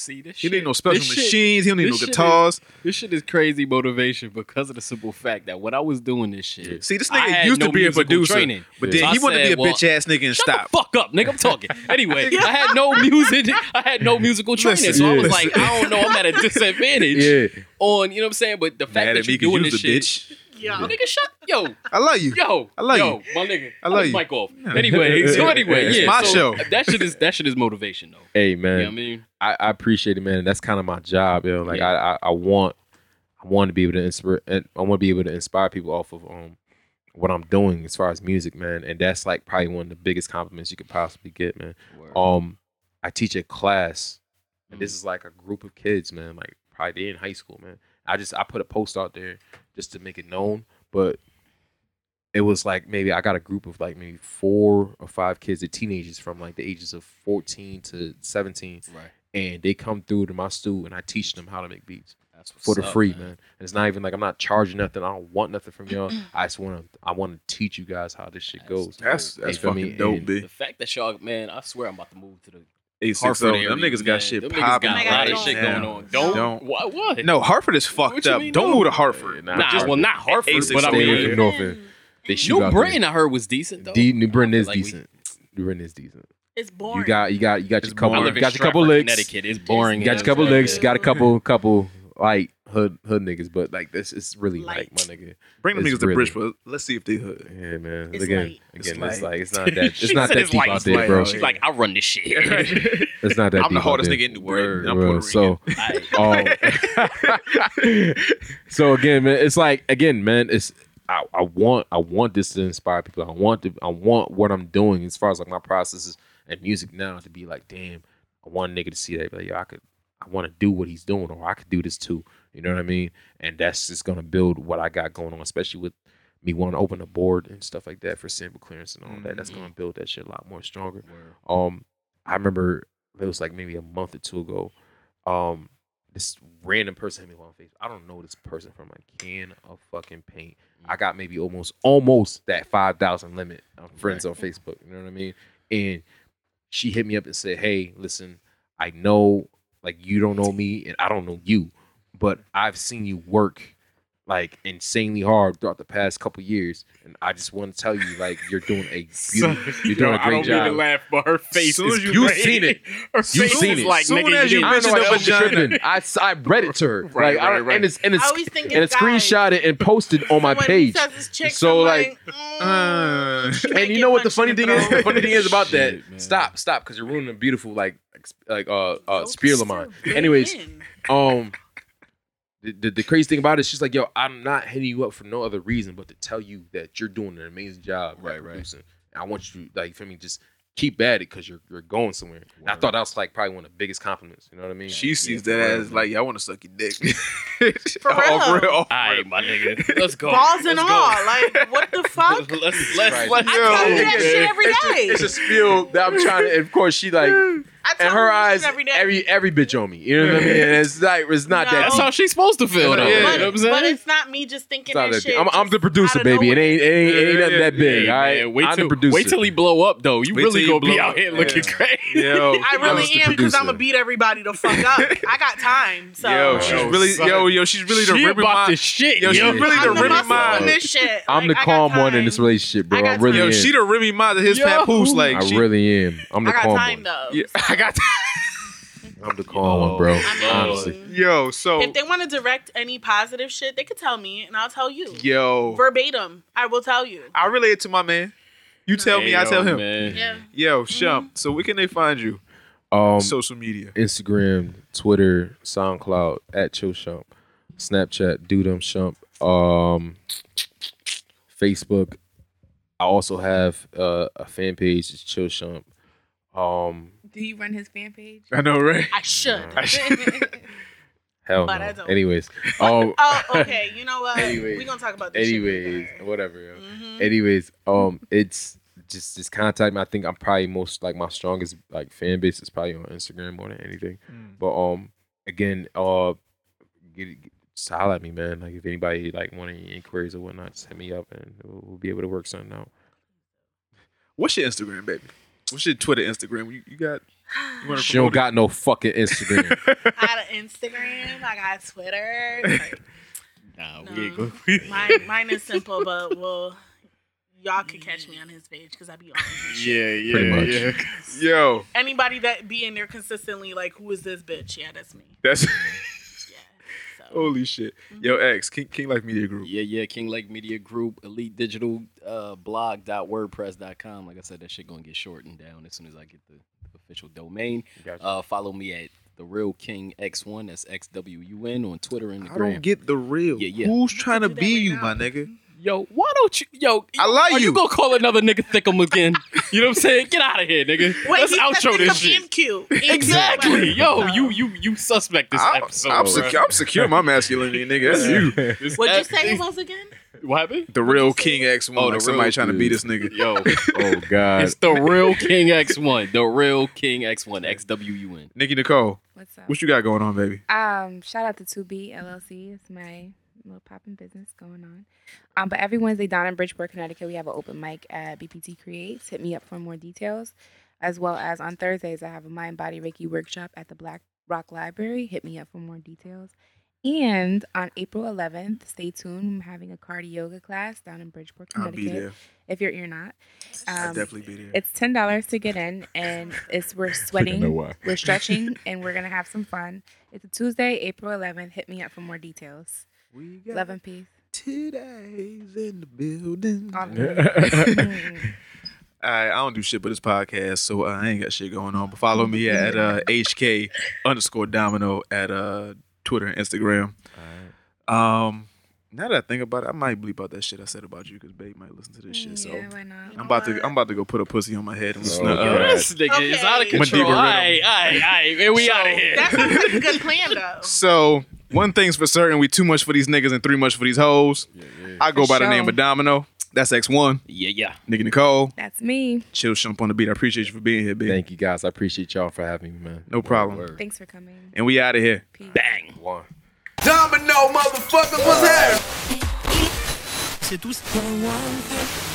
Speaker 8: See this
Speaker 7: He
Speaker 8: shit.
Speaker 7: need no special
Speaker 8: this shit-
Speaker 7: machines. He don't need no
Speaker 8: shit is-
Speaker 7: guitars.
Speaker 8: This shit is crazy motivation because of the simple fact that when I was doing this shit,
Speaker 7: See, this nigga used
Speaker 8: no
Speaker 7: to be a producer,
Speaker 8: training.
Speaker 7: but
Speaker 8: So
Speaker 7: then
Speaker 8: I
Speaker 7: he wanted to be a
Speaker 8: well,
Speaker 7: bitch ass nigga and stop.
Speaker 8: the fuck up, nigga. I'm talking. Anyway, I had no music. I had no musical training,
Speaker 7: Listen,
Speaker 8: so I was
Speaker 7: yeah.
Speaker 8: like, I don't know. I'm at a disadvantage.
Speaker 5: Yeah.
Speaker 8: On you know what I'm saying, but the fact
Speaker 7: Mad
Speaker 8: that you're doing this shit,
Speaker 7: bitch.
Speaker 8: Yo, nigga, shut, yo,
Speaker 7: I love you.
Speaker 8: yo,
Speaker 7: I love
Speaker 8: yo,
Speaker 7: you.
Speaker 8: my nigga.
Speaker 7: I love you.
Speaker 8: Mic off. Anyway, so anyway,
Speaker 7: It's
Speaker 8: yeah,
Speaker 7: my
Speaker 8: so
Speaker 7: show.
Speaker 8: That shit is that shit is motivation though.
Speaker 5: Hey
Speaker 8: You
Speaker 5: man,
Speaker 8: know what I mean?
Speaker 5: I, I appreciate it, man. That's kind of my job, yo. Like
Speaker 8: Yeah.
Speaker 5: I, I, I want, I want to be able to inspire. And I want to be able to inspire people off of um what I'm doing as far as music, man. And that's like probably one of the biggest compliments you could possibly get, man. Um, I teach a class, and this is like a group of kids, man. Like probably they're in high school, man. I just I put a post out there just to make it known, but it was like maybe I got a group of like maybe four or five kids, the teenagers from like the ages of 14 to 17.
Speaker 8: Right.
Speaker 5: And they come through to my stool and I teach them how to make beats
Speaker 8: That's
Speaker 5: for the
Speaker 8: up,
Speaker 5: free,
Speaker 8: man.
Speaker 5: man. And it's not even like I'm not charging nothing. I don't want nothing from y'all. I just want to I want to teach you guys how this shit goes.
Speaker 7: That's
Speaker 5: You
Speaker 7: that's
Speaker 5: feel me?
Speaker 7: fucking dope,
Speaker 5: And-
Speaker 7: B.
Speaker 8: The fact that y'all, man, I swear I'm about to move to the
Speaker 7: Eight six
Speaker 8: Hartford area.
Speaker 7: Them niggas
Speaker 8: man.
Speaker 7: got shit
Speaker 8: Them niggas
Speaker 7: popping.
Speaker 8: got a lot of shit going on. Don't,
Speaker 7: Don't.
Speaker 8: What? what?
Speaker 7: No, Hartford is
Speaker 8: What
Speaker 7: fucked
Speaker 8: you
Speaker 7: up.
Speaker 8: mean,
Speaker 7: Don't
Speaker 8: no?
Speaker 7: move to Hartford.
Speaker 5: Nah,
Speaker 8: Nah,
Speaker 5: just-
Speaker 8: well, not Hartford,
Speaker 7: A6
Speaker 8: but I
Speaker 5: Stay
Speaker 8: mean,
Speaker 5: away from North End. They shoot
Speaker 8: New
Speaker 5: out
Speaker 8: Britain,
Speaker 5: there.
Speaker 8: I heard was decent though.
Speaker 5: D, New Britain is
Speaker 8: feel like we-
Speaker 5: decent. New Britain is decent.
Speaker 9: It's boring.
Speaker 5: You got you got you got
Speaker 7: It's
Speaker 5: your couple
Speaker 8: I
Speaker 7: boring.
Speaker 8: live
Speaker 5: you
Speaker 8: in
Speaker 5: got your couple
Speaker 8: Stratford,
Speaker 5: licks.
Speaker 8: Connecticut. It's boring.
Speaker 5: You got
Speaker 8: as
Speaker 5: your couple
Speaker 8: hell.
Speaker 5: licks. Got a couple couple like hood hood niggas, but like this is really
Speaker 9: Light.
Speaker 5: like my nigga.
Speaker 7: Bring them
Speaker 5: It's
Speaker 7: niggas to
Speaker 5: really-
Speaker 7: Bridgeport. Let's see if they hood.
Speaker 5: Yeah, man.
Speaker 9: It's
Speaker 5: again,
Speaker 9: light.
Speaker 7: It's
Speaker 5: again, it's
Speaker 7: light.
Speaker 5: like it's not that it's not that
Speaker 8: it's
Speaker 5: deep
Speaker 8: light,
Speaker 5: out there,
Speaker 7: light
Speaker 5: bro.
Speaker 7: out
Speaker 8: She's like, I run this shit.
Speaker 5: It's not that
Speaker 7: I'm
Speaker 5: deep
Speaker 7: the hardest
Speaker 5: there.
Speaker 7: nigga in the world. I'm
Speaker 5: Bro,
Speaker 7: Puerto Rican.
Speaker 5: so um, so again, man, it's like again, man, it's I, I want I want this to inspire people. I want to I want what I'm doing as far as like my processes and music now to be like, damn, I want a nigga to see that. be Like, yo, I could I want to do what he's doing, or I could do this too. You know what I mean? And that's just gonna build what I got going on, especially with me wanting to open a board and stuff like that for sample clearance and all that. That's gonna build that shit a lot more stronger. Um, I remember it was like maybe a month or two ago. Um, this random person hit me on Facebook. I don't know this person from a can of fucking paint. I got maybe almost almost that five thousand limit of friends on Facebook. You know what I mean? And she hit me up and said, "Hey, listen, I know like you don't know me and I don't know you, but I've seen you work like insanely hard throughout the past couple years, and I just want to tell you like you're doing a beautiful, you're doing
Speaker 11: Yo,
Speaker 5: a
Speaker 11: I
Speaker 5: great
Speaker 11: don't
Speaker 5: job.
Speaker 11: mean to laugh, but her face
Speaker 7: Soon
Speaker 11: is
Speaker 7: you-
Speaker 5: You've
Speaker 11: great.
Speaker 5: seen it.
Speaker 11: Her
Speaker 5: You've
Speaker 11: face
Speaker 5: seen
Speaker 11: is
Speaker 5: it.
Speaker 11: like,
Speaker 7: Soon
Speaker 11: nigga,
Speaker 7: as you
Speaker 11: you
Speaker 5: I don't know.
Speaker 7: mentioned
Speaker 5: I
Speaker 7: the
Speaker 5: wasn't
Speaker 7: vagina.
Speaker 5: tripping. I, s- I read it to her.
Speaker 11: Right,
Speaker 5: like, I,
Speaker 11: right, right.
Speaker 5: and it's and it's
Speaker 6: I always think
Speaker 5: and
Speaker 6: it's
Speaker 5: it's screenshot it and posted on my
Speaker 6: when he
Speaker 5: page.
Speaker 6: says it's
Speaker 5: So
Speaker 6: I'm
Speaker 5: like,
Speaker 7: Uh,
Speaker 5: and you know what the funny thing is? The funny thing is about that.
Speaker 11: Shit.
Speaker 5: Stop, stop, because you're ruining a beautiful like like uh uh
Speaker 6: Nope,
Speaker 5: of mine. Anyways, um, the, the the crazy thing about it is she's like, yo, I'm not hitting you up for no other reason but to tell you that you're doing an amazing job, at
Speaker 11: Right, right.
Speaker 5: producing. And I want you to like, for me, just keep at it because you're you're going somewhere. And I thought that was like probably one of the biggest compliments. You know what I mean?
Speaker 7: she sees
Speaker 5: Yeah,
Speaker 7: that
Speaker 5: for real,
Speaker 7: as
Speaker 5: man.
Speaker 7: like, yeah, I want to suck your dick.
Speaker 6: For
Speaker 7: Off
Speaker 6: real.
Speaker 7: real, off
Speaker 8: All right, my nigga. Let's go.
Speaker 6: balls and
Speaker 8: Let's
Speaker 6: all.
Speaker 8: go.
Speaker 6: Like, what the fuck?
Speaker 8: let's let's
Speaker 5: Right.
Speaker 8: let's
Speaker 6: I tell you that shit every day.
Speaker 5: It's,
Speaker 6: day.
Speaker 5: it's a spiel that I'm trying to. And of course, she like in
Speaker 6: I tell
Speaker 5: her eyes,
Speaker 6: every day.
Speaker 5: every every bitch on me. You know what I mean? And it's like it's not
Speaker 6: No.
Speaker 5: that.
Speaker 8: That's
Speaker 5: deep.
Speaker 8: how she's supposed to feel, though.
Speaker 7: Yeah.
Speaker 8: You
Speaker 6: but,
Speaker 8: know what I'm saying?
Speaker 6: but it's not me just thinking
Speaker 5: It's not
Speaker 6: that
Speaker 5: that
Speaker 6: shit.
Speaker 5: I'm, I'm the
Speaker 6: just
Speaker 5: producer,
Speaker 6: out of
Speaker 5: baby. It
Speaker 6: nowhere.
Speaker 5: ain't it ain't, it ain't
Speaker 7: Yeah,
Speaker 5: nothing that big.
Speaker 8: Hey,
Speaker 5: all right,
Speaker 8: man, wait
Speaker 5: I'm
Speaker 8: till
Speaker 5: the producer.
Speaker 8: wait till he blow up, though. You
Speaker 7: Wait
Speaker 8: really
Speaker 7: till he
Speaker 8: gonna be
Speaker 7: blow
Speaker 8: out
Speaker 7: up.
Speaker 8: here looking
Speaker 7: Yeah.
Speaker 8: crazy.
Speaker 7: Yo,
Speaker 6: I
Speaker 5: was
Speaker 6: really
Speaker 5: the
Speaker 6: am because I'm gonna beat everybody the fuck up. I got time. So
Speaker 7: yo, she's
Speaker 8: Yo,
Speaker 7: really,
Speaker 8: son.
Speaker 7: yo, yo, she's really the
Speaker 8: she
Speaker 7: Remy
Speaker 8: about
Speaker 7: Ma.
Speaker 8: to shit.
Speaker 7: Yo, she
Speaker 8: yo.
Speaker 7: really
Speaker 6: I'm
Speaker 7: the
Speaker 6: the
Speaker 7: Remy
Speaker 6: muscle
Speaker 7: Ma.
Speaker 6: in this shit.
Speaker 5: I'm
Speaker 6: Like,
Speaker 5: the
Speaker 6: I got
Speaker 5: calm one in this
Speaker 6: time.
Speaker 5: relationship, bro.
Speaker 6: I
Speaker 5: I,
Speaker 6: got
Speaker 5: really
Speaker 7: Yo,
Speaker 5: am.
Speaker 7: she the Remy Ma to his
Speaker 8: Yo.
Speaker 7: Papoose. Like,
Speaker 5: I
Speaker 7: she,
Speaker 5: really am. I'm the
Speaker 6: I got
Speaker 5: calm
Speaker 6: time
Speaker 5: one.
Speaker 6: though.
Speaker 7: Yeah, I got.
Speaker 5: I'm the calm one, bro.
Speaker 6: I mean,
Speaker 5: Honestly.
Speaker 7: Yo, so
Speaker 6: if they want to direct any positive shit, they could tell me, and I'll tell you
Speaker 7: yo,
Speaker 6: verbatim. I will tell you.
Speaker 7: I relate it to my man. You tell me, I
Speaker 8: Hey,
Speaker 7: tell him.
Speaker 8: Man.
Speaker 6: Yeah.
Speaker 7: Yo, Shump. So where can they find you?
Speaker 5: Um,
Speaker 7: Social media.
Speaker 5: Instagram, Twitter, SoundCloud at Chill Shump, Snapchat, Dudum Shump, um, Facebook. I also have uh, a fan page, it's Chill Shump. Um,
Speaker 9: Do you run his fan page?
Speaker 7: I know, right?
Speaker 6: I should.
Speaker 5: hell
Speaker 6: But I don't.
Speaker 5: Anyways, um,
Speaker 6: oh, okay. You know what?
Speaker 5: Anyways.
Speaker 6: We're gonna talk about this.
Speaker 5: anyways,
Speaker 6: shit
Speaker 5: whatever. Yo.
Speaker 6: Mhm.
Speaker 5: Anyways, um, it's just just contact me. I think I'm probably most like my strongest like fan base is probably on Instagram more than anything.
Speaker 7: Mm.
Speaker 5: But um, again, uh, get, get just holler at me, man. Like if anybody like want any inquiries or whatnot, just hit me up and we'll, we'll be able to work something out.
Speaker 7: What's your Instagram, baby? What's your Twitter, Instagram? You, you got? You
Speaker 5: She don't got no fucking Instagram.
Speaker 6: I got an Instagram. I got Twitter. Like,
Speaker 8: Nah,
Speaker 6: No.
Speaker 8: we ain't gonna.
Speaker 6: mine, mine is simple, but well, y'all could catch me on his page because I be on his shit.
Speaker 8: Yeah, yeah,
Speaker 5: Pretty much.
Speaker 8: yeah.
Speaker 7: Yo,
Speaker 6: Anybody that be in there consistently, like, who is this bitch? Yeah, that's me.
Speaker 7: that's
Speaker 6: Yeah. So.
Speaker 7: Holy shit. Yo, X King, King Life Media Group.
Speaker 8: Yeah, yeah, King Lake Media Group, Elite Digital uh, blog.wordpress.com. Like I said, that shit gonna get shortened down as soon as I get the official domain.
Speaker 5: Gotcha.
Speaker 8: Uh, follow me at the real King X1. That's X W U N on Twitter and the
Speaker 7: I
Speaker 8: gram.
Speaker 7: don't get the real.
Speaker 8: Yeah, yeah.
Speaker 7: Who's trying to be
Speaker 6: right
Speaker 7: you,
Speaker 6: now.
Speaker 7: my nigga?
Speaker 8: Yo, why don't you? Yo,
Speaker 7: I like
Speaker 8: are you.
Speaker 7: you.
Speaker 8: gonna call another nigga thickum again? you know what I'm saying? Get out of here, nigga.
Speaker 6: Wait,
Speaker 8: Let's
Speaker 6: he
Speaker 8: outro this
Speaker 6: think
Speaker 8: shit.
Speaker 6: MQ.
Speaker 8: Exactly. Yo, you you you suspect this
Speaker 7: I'm,
Speaker 8: episode.
Speaker 7: I'm,
Speaker 8: bro.
Speaker 7: secure, I'm secure my masculinity, nigga. That's you.
Speaker 8: This
Speaker 6: What'd you
Speaker 8: ep-
Speaker 6: say it was again?
Speaker 8: What happened?
Speaker 7: The real King X1.
Speaker 8: Oh, the
Speaker 7: like somebody
Speaker 8: real-
Speaker 7: trying to beat this nigga.
Speaker 8: Yo,
Speaker 5: oh God.
Speaker 8: it's the real King X1. The real King X1. X W U N.
Speaker 7: Nikki Nicole,
Speaker 9: What's up?
Speaker 7: what you got going on, baby?
Speaker 9: Um, shout out to 2B LLC. It's my little popping business going on. Um, but every Wednesday down in Bridgeport, Connecticut, we have an open mic at BPT Creates. Hit me up for more details. As well as on Thursdays, I have a mind body Reiki workshop at the Black Rock Library. Hit me up for more details. And on April 11th, stay tuned. I'm having a cardio yoga class down in Bridgeport,
Speaker 7: I'll
Speaker 9: Connecticut.
Speaker 7: be there.
Speaker 9: If you're, you're not,
Speaker 7: I'll
Speaker 9: um,
Speaker 7: definitely be there.
Speaker 9: it's ten dollars to get in, and it's we're sweating,
Speaker 5: why.
Speaker 9: we're stretching, and we're gonna have some fun. It's a Tuesday, April 11th. Hit me up for more details.
Speaker 7: We got
Speaker 9: Love and peace.
Speaker 7: today's in the building.
Speaker 9: All
Speaker 7: All
Speaker 9: of it.
Speaker 7: right, I don't do shit but this podcast, so uh, I ain't got shit going on. But follow me at uh, HK underscore Domino at uh, Twitter and Instagram. Um, Now that I think about it, I might bleep out that shit I said about you because Babe might listen to this shit. So
Speaker 9: Yeah, why not?
Speaker 7: I'm about to I'm about to go put a pussy on my head and listen
Speaker 5: Oh,
Speaker 7: to.
Speaker 5: God.
Speaker 7: Uh,
Speaker 8: This nigga is out of
Speaker 6: Okay.
Speaker 7: I'ma
Speaker 8: control.
Speaker 7: deep
Speaker 8: All
Speaker 7: it right
Speaker 8: right, all right, all right. Man, we
Speaker 7: So-
Speaker 8: out of here.
Speaker 6: That's sounds like a good plan though.
Speaker 7: so one thing's for certain: we too much for these niggas and three much for these hoes. Yeah, yeah. I go
Speaker 9: For
Speaker 7: by the name of Domino. That's X1.
Speaker 8: Yeah, yeah.
Speaker 7: Nikki Nicole.
Speaker 9: That's me.
Speaker 7: Chill Shump on the beat. I appreciate you for being here, big.
Speaker 5: Thank you guys. I appreciate y'all for having me, man.
Speaker 7: No problem.
Speaker 5: Word, word.
Speaker 9: Thanks for coming.
Speaker 7: And we out of here.
Speaker 9: Peace.
Speaker 8: Bang.
Speaker 5: One.
Speaker 1: Domino, motherfuckers, what's happening?
Speaker 12: tous et tous.